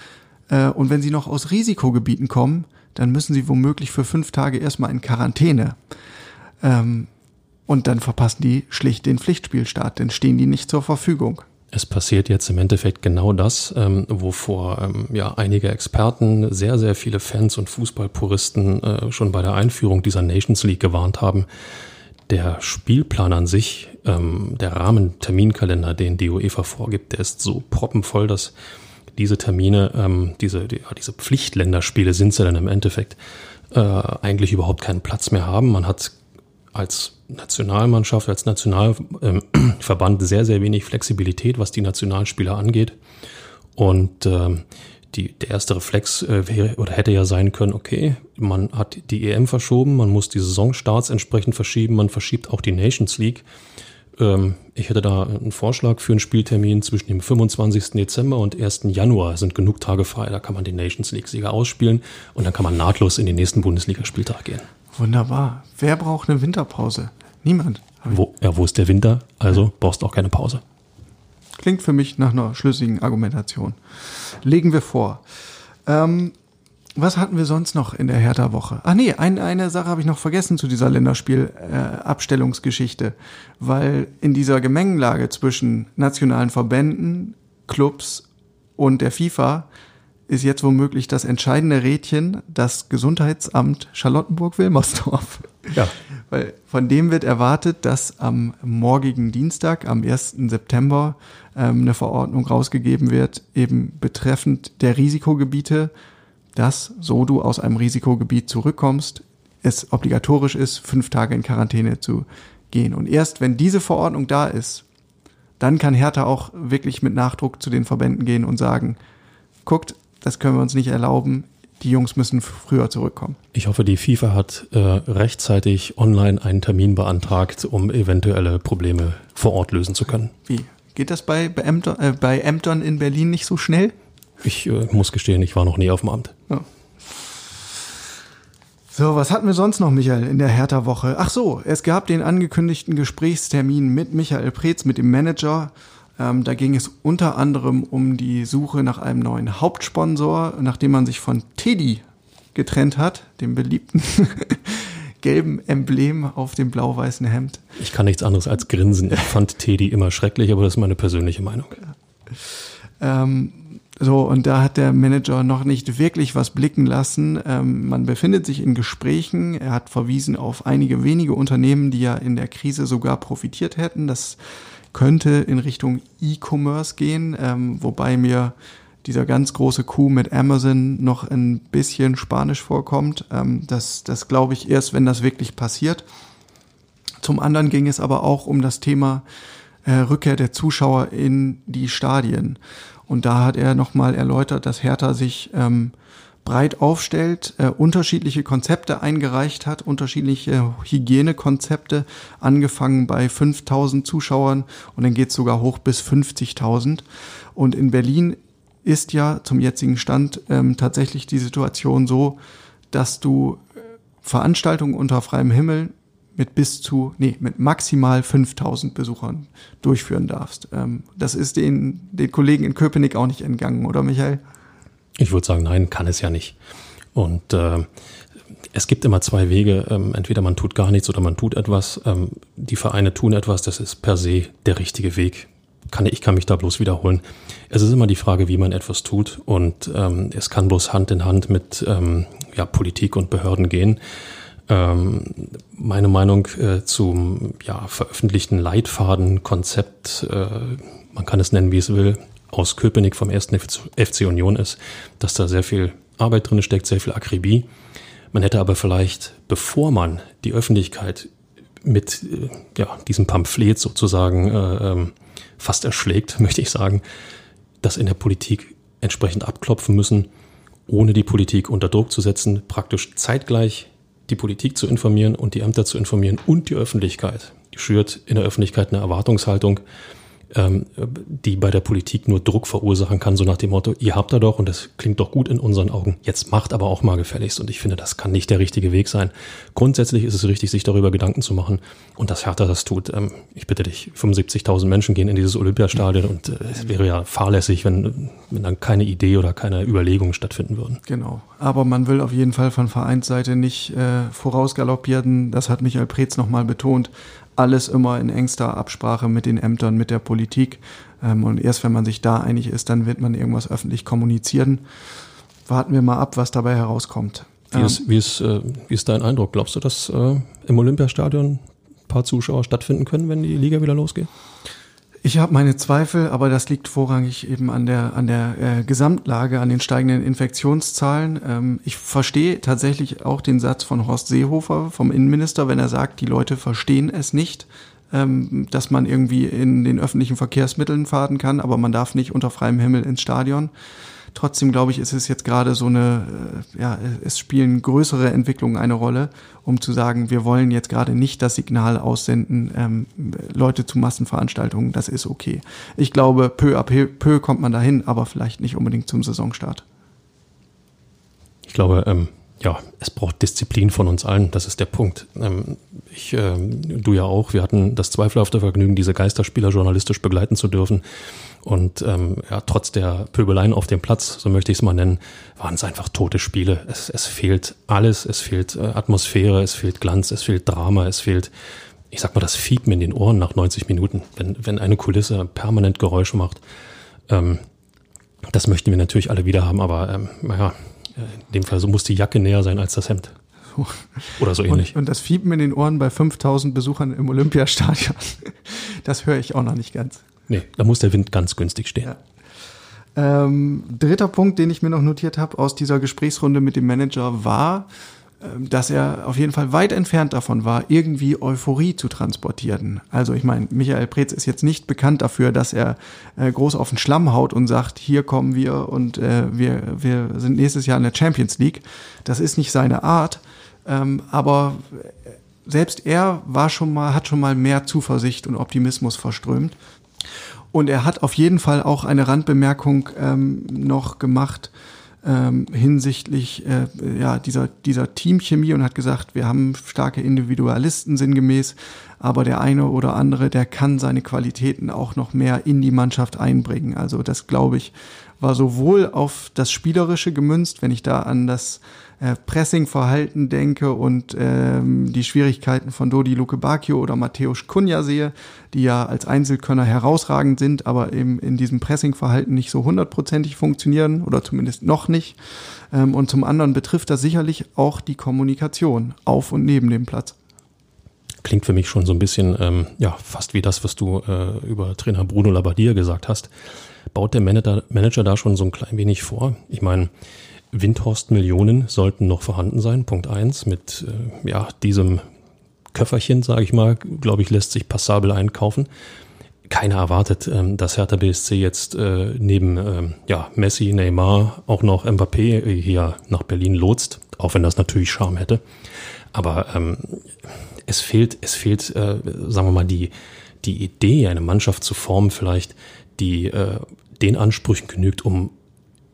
Speaker 1: Äh, und wenn sie noch aus Risikogebieten kommen, dann müssen sie womöglich für fünf Tage erstmal in Quarantäne. Ähm, und dann verpassen die schlicht den Pflichtspielstart, dann stehen die nicht zur Verfügung.
Speaker 2: Es passiert jetzt im Endeffekt genau das, ähm, wovor ähm, ja einige Experten, sehr, sehr viele Fans und Fußballpuristen äh, schon bei der Einführung dieser Nations League gewarnt haben. Der Spielplan an sich, ähm, der Rahmenterminkalender, den die UEFA vorgibt, der ist so proppenvoll, dass diese Termine, ähm, diese, die, ja, diese Pflichtländerspiele sind sie dann im Endeffekt, äh, eigentlich überhaupt keinen Platz mehr haben. Man hat als Nationalmannschaft, als Nationalverband sehr, sehr wenig Flexibilität, was die Nationalspieler angeht. Und ähm, die, der erste Reflex äh, wäre oder hätte ja sein können, okay, man hat die EM verschoben, man muss die Saisonstarts entsprechend verschieben, man verschiebt auch die Nations League. Ähm, ich hätte da einen Vorschlag für einen Spieltermin zwischen dem 25. Dezember und 1. Januar. Sind genug Tage frei, da kann man die Nations League-Sieger ausspielen und dann kann man nahtlos in den nächsten Bundesligaspieltag gehen.
Speaker 1: Wunderbar. Wer braucht eine Winterpause? Niemand.
Speaker 2: Wo, ja, wo ist der Winter? Also brauchst du auch keine Pause.
Speaker 1: Klingt für mich nach einer schlüssigen Argumentation. Legen wir vor. Ähm, was hatten wir sonst noch in der Hertha-Woche? Ach nee, ein, eine Sache habe ich noch vergessen zu dieser Länderspiel-Abstellungsgeschichte, äh, weil in dieser Gemengenlage zwischen nationalen Verbänden, Clubs und der FIFA ist jetzt womöglich das entscheidende Rädchen das Gesundheitsamt Charlottenburg-Wilmersdorf. Ja. Weil von dem wird erwartet, dass am morgigen Dienstag, am 1. September, ähm, eine Verordnung rausgegeben wird, eben betreffend der Risikogebiete, dass, so du aus einem Risikogebiet zurückkommst, es obligatorisch ist, fünf Tage in Quarantäne zu gehen. Und erst wenn diese Verordnung da ist, dann kann Hertha auch wirklich mit Nachdruck zu den Verbänden gehen und sagen, guckt, das können wir uns nicht erlauben. Die Jungs müssen früher zurückkommen.
Speaker 2: Ich hoffe, die FIFA hat äh, rechtzeitig online einen Termin beantragt, um eventuelle Probleme vor Ort lösen zu können.
Speaker 1: Wie? Geht das bei, bei, Ämter, äh, bei Ämtern in Berlin nicht so schnell?
Speaker 2: Ich äh, muss gestehen, ich war noch nie auf dem Amt. Ja.
Speaker 1: So, was hatten wir sonst noch, Michael, in der Hertha-Woche? Ach so, es gab den angekündigten Gesprächstermin mit Michael Preetz, mit dem Manager ähm, da ging es unter anderem um die Suche nach einem neuen Hauptsponsor, nachdem man sich von Teddy getrennt hat, dem beliebten gelben Emblem auf dem blau-weißen Hemd.
Speaker 2: Ich kann nichts anderes als grinsen. Ich fand Teddy immer schrecklich, aber das ist meine persönliche Meinung.
Speaker 1: Ähm, so, und da hat der Manager noch nicht wirklich was blicken lassen. Ähm, man befindet sich in Gesprächen. Er hat verwiesen auf einige wenige Unternehmen, die ja in der Krise sogar profitiert hätten. Das könnte in Richtung E-Commerce gehen, ähm, wobei mir dieser ganz große Coup mit Amazon noch ein bisschen spanisch vorkommt. Ähm, das das glaube ich erst, wenn das wirklich passiert. Zum anderen ging es aber auch um das Thema äh, Rückkehr der Zuschauer in die Stadien. Und da hat er nochmal erläutert, dass Hertha sich ähm, breit aufstellt, äh, unterschiedliche Konzepte eingereicht hat, unterschiedliche Hygienekonzepte, angefangen bei 5000 Zuschauern und dann geht es sogar hoch bis 50.000. Und in Berlin ist ja zum jetzigen Stand ähm, tatsächlich die Situation so, dass du äh, Veranstaltungen unter freiem Himmel mit bis zu, nee, mit maximal 5000 Besuchern durchführen darfst. Ähm, das ist den, den Kollegen in Köpenick auch nicht entgangen, oder Michael?
Speaker 2: Ich würde sagen, nein, kann es ja nicht. Und äh, es gibt immer zwei Wege. Ähm, entweder man tut gar nichts oder man tut etwas. Ähm, die Vereine tun etwas, das ist per se der richtige Weg. Kann, ich kann mich da bloß wiederholen. Es ist immer die Frage, wie man etwas tut. Und ähm, es kann bloß Hand in Hand mit ähm, ja, Politik und Behörden gehen. Ähm, meine Meinung äh, zum ja, veröffentlichten Leitfadenkonzept, äh, man kann es nennen, wie es will, aus Köpenick vom ersten FC Union ist, dass da sehr viel Arbeit drin steckt, sehr viel Akribie. Man hätte aber vielleicht, bevor man die Öffentlichkeit mit äh, ja, diesem Pamphlet sozusagen äh, ähm, fast erschlägt, möchte ich sagen, das in der Politik entsprechend abklopfen müssen, ohne die Politik unter Druck zu setzen, praktisch zeitgleich die Politik zu informieren und die Ämter zu informieren und die Öffentlichkeit. Die schürt in der Öffentlichkeit eine Erwartungshaltung, ähm, die bei der Politik nur Druck verursachen kann, so nach dem Motto, ihr habt da doch und das klingt doch gut in unseren Augen, jetzt macht aber auch mal gefälligst. Und ich finde, das kann nicht der richtige Weg sein. Grundsätzlich ist es richtig, sich darüber Gedanken zu machen und dass Hertha das tut. Ähm, ich bitte dich, 75.000 Menschen gehen in dieses Olympiastadion und äh, es wäre ja fahrlässig, wenn, wenn dann keine Idee oder keine Überlegungen stattfinden würden.
Speaker 1: Genau. Aber man will auf jeden Fall von Vereinsseite nicht äh, vorausgaloppieren. Das hat Michael Preetz nochmal betont alles immer in engster Absprache mit den Ämtern, mit der Politik. Ähm, und erst wenn man sich da einig ist, dann wird man irgendwas öffentlich kommunizieren. Warten wir mal ab, was dabei herauskommt.
Speaker 2: Wie ist, ähm, wie ist, äh, wie ist dein Eindruck? Glaubst du, dass äh, im Olympiastadion ein paar Zuschauer stattfinden können, wenn die Liga wieder losgeht?
Speaker 1: Ich habe meine Zweifel, aber das liegt vorrangig eben an der an der äh, Gesamtlage, an den steigenden Infektionszahlen. Ähm, ich verstehe tatsächlich auch den Satz von Horst Seehofer vom Innenminister, wenn er sagt, die Leute verstehen es nicht, ähm, dass man irgendwie in den öffentlichen Verkehrsmitteln fahren kann, aber man darf nicht unter freiem Himmel ins Stadion. Trotzdem glaube ich, ist es jetzt gerade so eine, äh, ja, es spielen größere Entwicklungen eine Rolle, um zu sagen, wir wollen jetzt gerade nicht das Signal aussenden, ähm, Leute zu Massenveranstaltungen, das ist okay. Ich glaube, peu à peu, peu kommt man dahin, aber vielleicht nicht unbedingt zum Saisonstart.
Speaker 2: Ich glaube, ähm, ja, es braucht Disziplin von uns allen, das ist der Punkt. Ähm, ich, äh, du ja auch, wir hatten das zweifelhafte Vergnügen, diese Geisterspieler journalistisch begleiten zu dürfen. Und ähm, ja, trotz der Pöbeleien auf dem Platz, so möchte ich es mal nennen, waren es einfach tote Spiele. Es, es fehlt alles, es fehlt äh, Atmosphäre, es fehlt Glanz, es fehlt Drama, es fehlt, ich sag mal, das Fiepen in den Ohren nach 90 Minuten, wenn, wenn eine Kulisse permanent Geräusche macht. Ähm, das möchten wir natürlich alle wieder haben, aber ähm, naja, in dem Fall so muss die Jacke näher sein als das Hemd. Oder so ähnlich.
Speaker 1: Und, und das Fiepen in den Ohren bei 5000 Besuchern im Olympiastadion, das höre ich auch noch nicht ganz.
Speaker 2: Nee, da muss der Wind ganz günstig stehen. Ja.
Speaker 1: Ähm, dritter Punkt, den ich mir noch notiert habe aus dieser Gesprächsrunde mit dem Manager, war, ähm, dass er auf jeden Fall weit entfernt davon war, irgendwie Euphorie zu transportieren. Also ich meine, Michael Preetz ist jetzt nicht bekannt dafür, dass er äh, groß auf den Schlamm haut und sagt, hier kommen wir und äh, wir, wir sind nächstes Jahr in der Champions League. Das ist nicht seine Art. Ähm, aber selbst er war schon mal, hat schon mal mehr Zuversicht und Optimismus verströmt. Und er hat auf jeden Fall auch eine Randbemerkung ähm, noch gemacht ähm, hinsichtlich äh, ja, dieser, dieser Teamchemie und hat gesagt, wir haben starke Individualisten sinngemäß, aber der eine oder andere, der kann seine Qualitäten auch noch mehr in die Mannschaft einbringen. Also das, glaube ich, war sowohl auf das Spielerische gemünzt, wenn ich da an das äh, Pressingverhalten denke und ähm, die Schwierigkeiten von Dodi Luke Bacchio oder Mateusz Kunja sehe, die ja als Einzelkönner herausragend sind, aber eben in diesem Pressingverhalten nicht so hundertprozentig funktionieren oder zumindest noch nicht. Ähm, und zum anderen betrifft das sicherlich auch die Kommunikation auf und neben dem Platz
Speaker 2: klingt für mich schon so ein bisschen, ähm, ja, fast wie das, was du äh, über Trainer Bruno Labbadia gesagt hast. Baut der Manager, Manager da schon so ein klein wenig vor? Ich meine, Windhorst-Millionen sollten noch vorhanden sein. Punkt eins mit äh, ja, diesem Köfferchen, sage ich mal, glaube ich, lässt sich passabel einkaufen. Keiner erwartet, ähm, dass Hertha BSC jetzt äh, neben ähm, ja, Messi, Neymar auch noch Mbappé äh, hier nach Berlin lotst, auch wenn das natürlich Charme hätte. Aber ähm, es fehlt, es fehlt, äh, sagen wir mal, die, die Idee, eine Mannschaft zu formen, vielleicht, die äh, den Ansprüchen genügt, um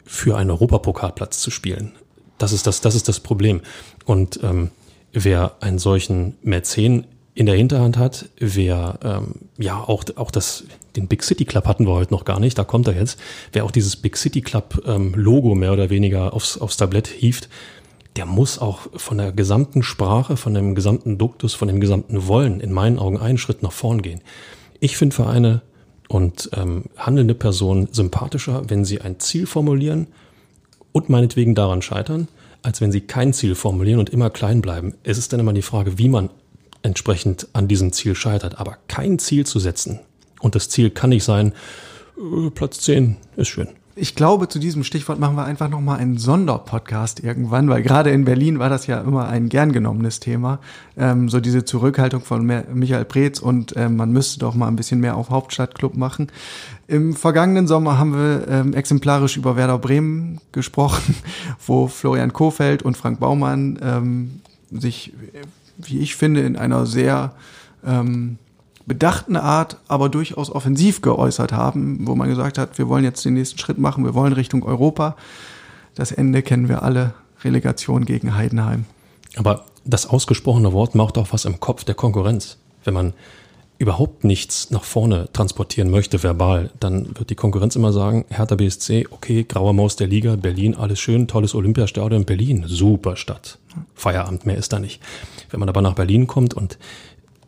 Speaker 2: für einen Europapokalplatz zu spielen. Das ist das, das ist das Problem. Und ähm, wer einen solchen Mäzen in der Hinterhand hat, wer ähm, ja auch, auch das, den Big City Club hatten wir heute noch gar nicht, da kommt er jetzt, wer auch dieses Big City Club ähm, Logo mehr oder weniger aufs, aufs Tablett hieft, der muss auch von der gesamten Sprache, von dem gesamten Duktus, von dem gesamten Wollen in meinen Augen einen Schritt nach vorn gehen. Ich finde Vereine und ähm, handelnde Personen sympathischer, wenn sie ein Ziel formulieren und meinetwegen daran scheitern, als wenn sie kein Ziel formulieren und immer klein bleiben. Es ist dann immer die Frage, wie man entsprechend an diesem Ziel scheitert. Aber kein Ziel zu setzen und das Ziel kann nicht sein, äh, Platz 10 ist schön.
Speaker 1: Ich glaube, zu diesem Stichwort machen wir einfach nochmal einen Sonderpodcast irgendwann, weil gerade in Berlin war das ja immer ein gern genommenes Thema. Ähm, so diese Zurückhaltung von Michael Preetz und ähm, man müsste doch mal ein bisschen mehr auf Hauptstadtclub machen. Im vergangenen Sommer haben wir ähm, exemplarisch über Werder Bremen gesprochen, wo Florian Kofeld und Frank Baumann ähm, sich, wie ich finde, in einer sehr ähm, bedachten Art, aber durchaus offensiv geäußert haben, wo man gesagt hat, wir wollen jetzt den nächsten Schritt machen, wir wollen Richtung Europa. Das Ende kennen wir alle, Relegation gegen Heidenheim.
Speaker 2: Aber das ausgesprochene Wort macht auch was im Kopf der Konkurrenz. Wenn man überhaupt nichts nach vorne transportieren möchte, verbal, dann wird die Konkurrenz immer sagen, Hertha BSC, okay, graue Maus der Liga, Berlin, alles schön, tolles Olympiastadion, Berlin, super Stadt. Feierabend, mehr ist da nicht. Wenn man aber nach Berlin kommt und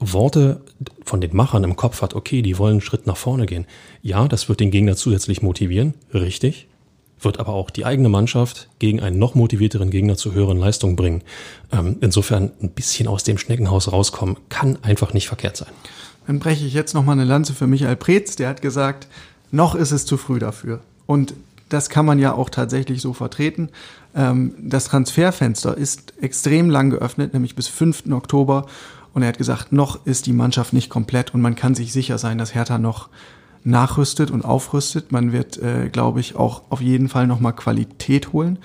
Speaker 2: Worte von den Machern im Kopf hat, okay, die wollen einen Schritt nach vorne gehen. Ja, das wird den Gegner zusätzlich motivieren, richtig, wird aber auch die eigene Mannschaft gegen einen noch motivierteren Gegner zu höheren Leistungen bringen. Ähm, insofern ein bisschen aus dem Schneckenhaus rauskommen, kann einfach nicht verkehrt sein.
Speaker 1: Dann breche ich jetzt nochmal eine Lanze für Michael Preetz, der hat gesagt, noch ist es zu früh dafür. Und das kann man ja auch tatsächlich so vertreten. Ähm, das Transferfenster ist extrem lang geöffnet, nämlich bis 5. Oktober. Und er hat gesagt, noch ist die Mannschaft nicht komplett und man kann sich sicher sein, dass Hertha noch nachrüstet und aufrüstet. Man wird, äh, glaube ich, auch auf jeden Fall nochmal Qualität holen.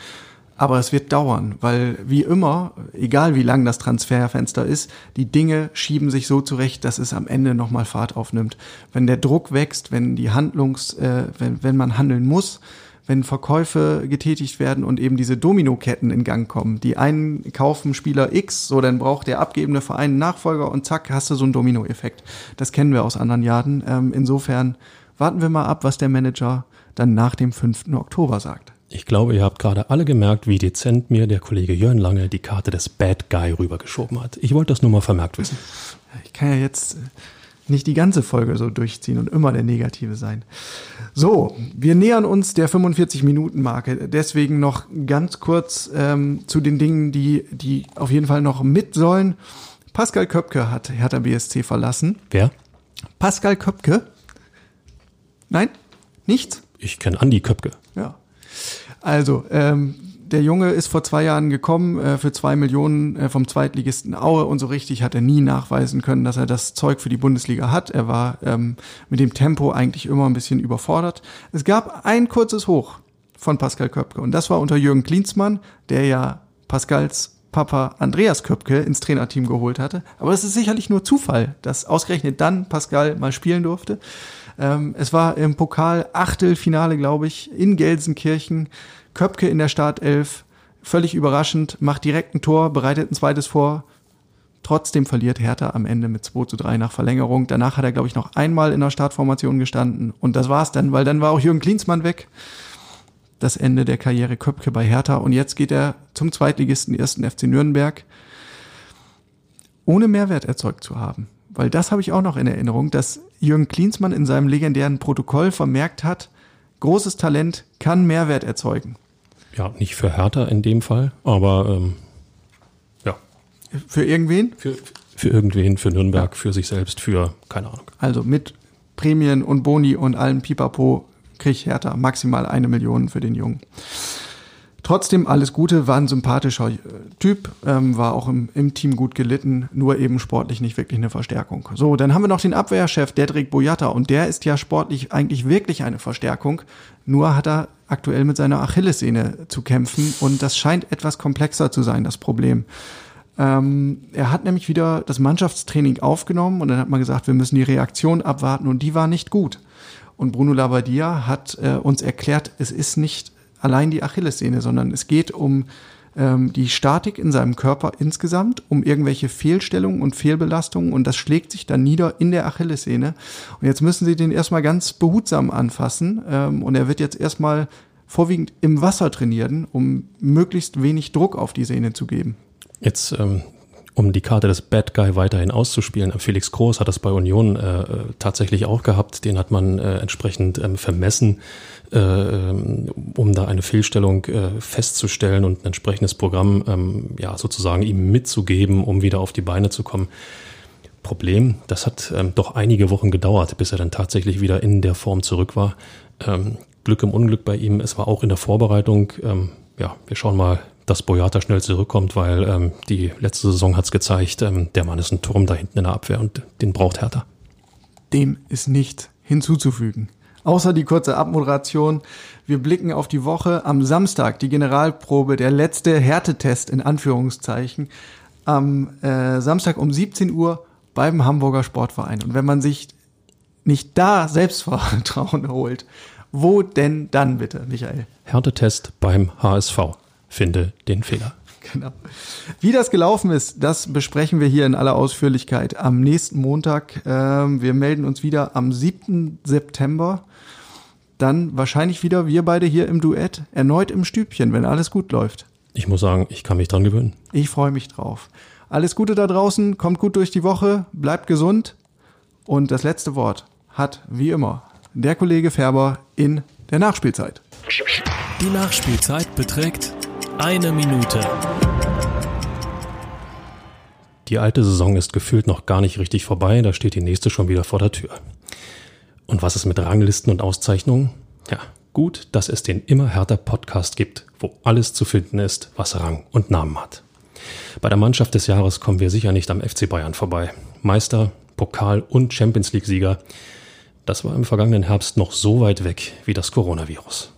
Speaker 1: Aber es wird dauern, weil wie immer, egal wie lang das Transferfenster ist, die Dinge schieben sich so zurecht, dass es am Ende nochmal Fahrt aufnimmt. Wenn der Druck wächst, wenn die Handlungs, äh, wenn, wenn man handeln muss, wenn Verkäufe getätigt werden und eben diese Dominoketten in Gang kommen. Die einen kaufen Spieler X, so dann braucht der abgebende Verein einen Nachfolger und zack, hast du so einen Dominoeffekt. Das kennen wir aus anderen Jahren. Ähm, insofern warten wir mal ab, was der Manager dann nach dem 5. Oktober sagt.
Speaker 2: Ich glaube, ihr habt gerade alle gemerkt, wie dezent mir der Kollege Jörn Lange die Karte des Bad Guy rübergeschoben hat. Ich wollte das nur mal vermerkt wissen.
Speaker 1: Ich kann ja jetzt nicht die ganze Folge so durchziehen und immer der Negative sein. So, wir nähern uns der 45-Minuten-Marke. Deswegen noch ganz kurz ähm, zu den Dingen, die, die auf jeden Fall noch mit sollen. Pascal Köpke hat Hertha BSC verlassen.
Speaker 2: Wer?
Speaker 1: Pascal Köpke. Nein? Nichts?
Speaker 2: Ich kenne Andi Köpke.
Speaker 1: Ja. Also, ähm, der Junge ist vor zwei Jahren gekommen äh, für zwei Millionen äh, vom Zweitligisten Aue und so richtig hat er nie nachweisen können, dass er das Zeug für die Bundesliga hat. Er war ähm, mit dem Tempo eigentlich immer ein bisschen überfordert. Es gab ein kurzes Hoch von Pascal Köpke und das war unter Jürgen Klinsmann, der ja Pascals Papa Andreas Köpke ins Trainerteam geholt hatte. Aber es ist sicherlich nur Zufall, dass ausgerechnet dann Pascal mal spielen durfte. Ähm, es war im Pokal Achtelfinale, glaube ich, in Gelsenkirchen. Köpke in der Startelf, völlig überraschend, macht direkt ein Tor, bereitet ein zweites vor. Trotzdem verliert Hertha am Ende mit 2 zu 3 nach Verlängerung. Danach hat er, glaube ich, noch einmal in der Startformation gestanden. Und das war's dann, weil dann war auch Jürgen Klinsmann weg. Das Ende der Karriere Köpke bei Hertha. Und jetzt geht er zum Zweitligisten, ersten FC Nürnberg, ohne Mehrwert erzeugt zu haben. Weil das habe ich auch noch in Erinnerung, dass Jürgen Klinsmann in seinem legendären Protokoll vermerkt hat, großes Talent kann Mehrwert erzeugen.
Speaker 2: Ja, nicht für Hertha in dem Fall, aber ähm, ja.
Speaker 1: Für irgendwen?
Speaker 2: Für, für irgendwen, für Nürnberg, ja. für sich selbst, für keine Ahnung.
Speaker 1: Also mit Prämien und Boni und allem Pipapo kriegt Hertha maximal eine Million für den Jungen. Trotzdem alles Gute, war ein sympathischer äh, Typ, ähm, war auch im, im, Team gut gelitten, nur eben sportlich nicht wirklich eine Verstärkung. So, dann haben wir noch den Abwehrchef Dedrick Boyata und der ist ja sportlich eigentlich wirklich eine Verstärkung, nur hat er aktuell mit seiner Achillessehne zu kämpfen und das scheint etwas komplexer zu sein, das Problem. Ähm, er hat nämlich wieder das Mannschaftstraining aufgenommen und dann hat man gesagt, wir müssen die Reaktion abwarten und die war nicht gut. Und Bruno Labbadia hat äh, uns erklärt, es ist nicht allein die Achillessehne, sondern es geht um ähm, die Statik in seinem Körper insgesamt, um irgendwelche Fehlstellungen und Fehlbelastungen und das schlägt sich dann nieder in der Achillessehne. Und jetzt müssen Sie den erstmal ganz behutsam anfassen ähm, und er wird jetzt erstmal vorwiegend im Wasser trainieren, um möglichst wenig Druck auf die Sehne zu geben.
Speaker 2: Jetzt ähm, um die Karte des Bad Guy weiterhin auszuspielen. Felix Groß hat das bei Union äh, tatsächlich auch gehabt. Den hat man äh, entsprechend ähm, vermessen, äh, ähm, um da eine Fehlstellung äh, festzustellen und ein entsprechendes Programm ähm, ja sozusagen ihm mitzugeben, um wieder auf die Beine zu kommen. Problem, das hat ähm, doch einige Wochen gedauert, bis er dann tatsächlich wieder in der Form zurück war. Ähm, Glück im Unglück bei ihm. Es war auch in der Vorbereitung. Ähm, ja, wir schauen mal, dass Boyata schnell zurückkommt, weil ähm, die letzte Saison hat es gezeigt, ähm, der Mann ist ein Turm da hinten in der Abwehr und den braucht Hertha.
Speaker 1: Dem ist nicht hinzuzufügen. Außer die kurze Abmoderation. Wir blicken auf die Woche. Am Samstag die Generalprobe, der letzte Härtetest in Anführungszeichen. Am äh, Samstag um 17 Uhr beim Hamburger Sportverein. Und wenn man sich nicht da Selbstvertrauen holt, wo denn dann bitte, Michael?
Speaker 2: Härtetest beim HSV. Finde den Fehler.
Speaker 1: Genau. Wie das gelaufen ist, das besprechen wir hier in aller Ausführlichkeit am nächsten Montag. Ähm, wir melden uns wieder am 7. September. Dann wahrscheinlich wieder wir beide hier im Duett, erneut im Stübchen, wenn alles gut läuft.
Speaker 2: Ich muss sagen, ich kann mich dran gewöhnen.
Speaker 1: Ich freue mich drauf. Alles Gute da draußen, kommt gut durch die Woche, bleibt gesund. Und das letzte Wort hat, wie immer, der Kollege Färber in der Nachspielzeit.
Speaker 3: Die Nachspielzeit beträgt eine Minute.
Speaker 2: Die alte Saison ist gefühlt noch gar nicht richtig vorbei, da steht die nächste schon wieder vor der Tür. Und was ist mit Ranglisten und Auszeichnungen? Ja, gut, dass es den immer härter Podcast gibt, wo alles zu finden ist, was Rang und Namen hat. Bei der Mannschaft des Jahres kommen wir sicher nicht am FC Bayern vorbei. Meister, Pokal und Champions League Sieger. Das war im vergangenen Herbst noch so weit weg wie das Coronavirus.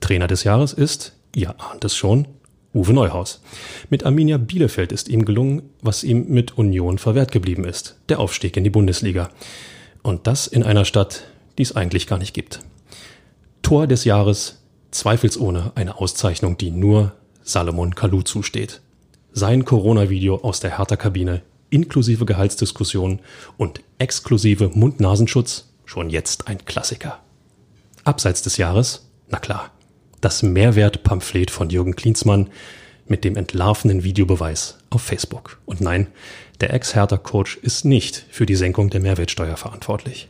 Speaker 2: Trainer des Jahres ist, ihr ahnt es schon, Uwe Neuhaus. Mit Arminia Bielefeld ist ihm gelungen, was ihm mit Union verwehrt geblieben ist, der Aufstieg in die Bundesliga. Und das in einer Stadt, die es eigentlich gar nicht gibt. Tor des Jahres, zweifelsohne eine Auszeichnung, die nur Salomon Kalou zusteht. Sein Corona-Video aus der Hertha-Kabine inklusive Gehaltsdiskussion und exklusive Mund-Nasenschutz schon jetzt ein Klassiker. Abseits des Jahres, na klar, das Mehrwert-Pamphlet von Jürgen Klinsmann mit dem entlarvenden Videobeweis auf Facebook. Und nein, der Ex-Hertha-Coach ist nicht für die Senkung der Mehrwertsteuer verantwortlich.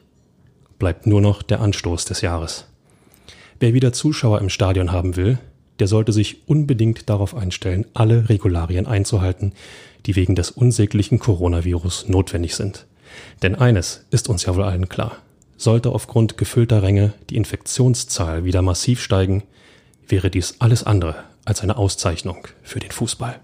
Speaker 2: Bleibt nur noch der Anstoß des Jahres. Wer wieder Zuschauer im Stadion haben will, der sollte sich unbedingt darauf einstellen, alle Regularien einzuhalten, die wegen des unsäglichen Coronavirus notwendig sind. Denn eines ist uns ja wohl allen klar. Sollte aufgrund gefüllter Ränge die Infektionszahl wieder massiv steigen, wäre dies alles andere als eine Auszeichnung für den Fußball.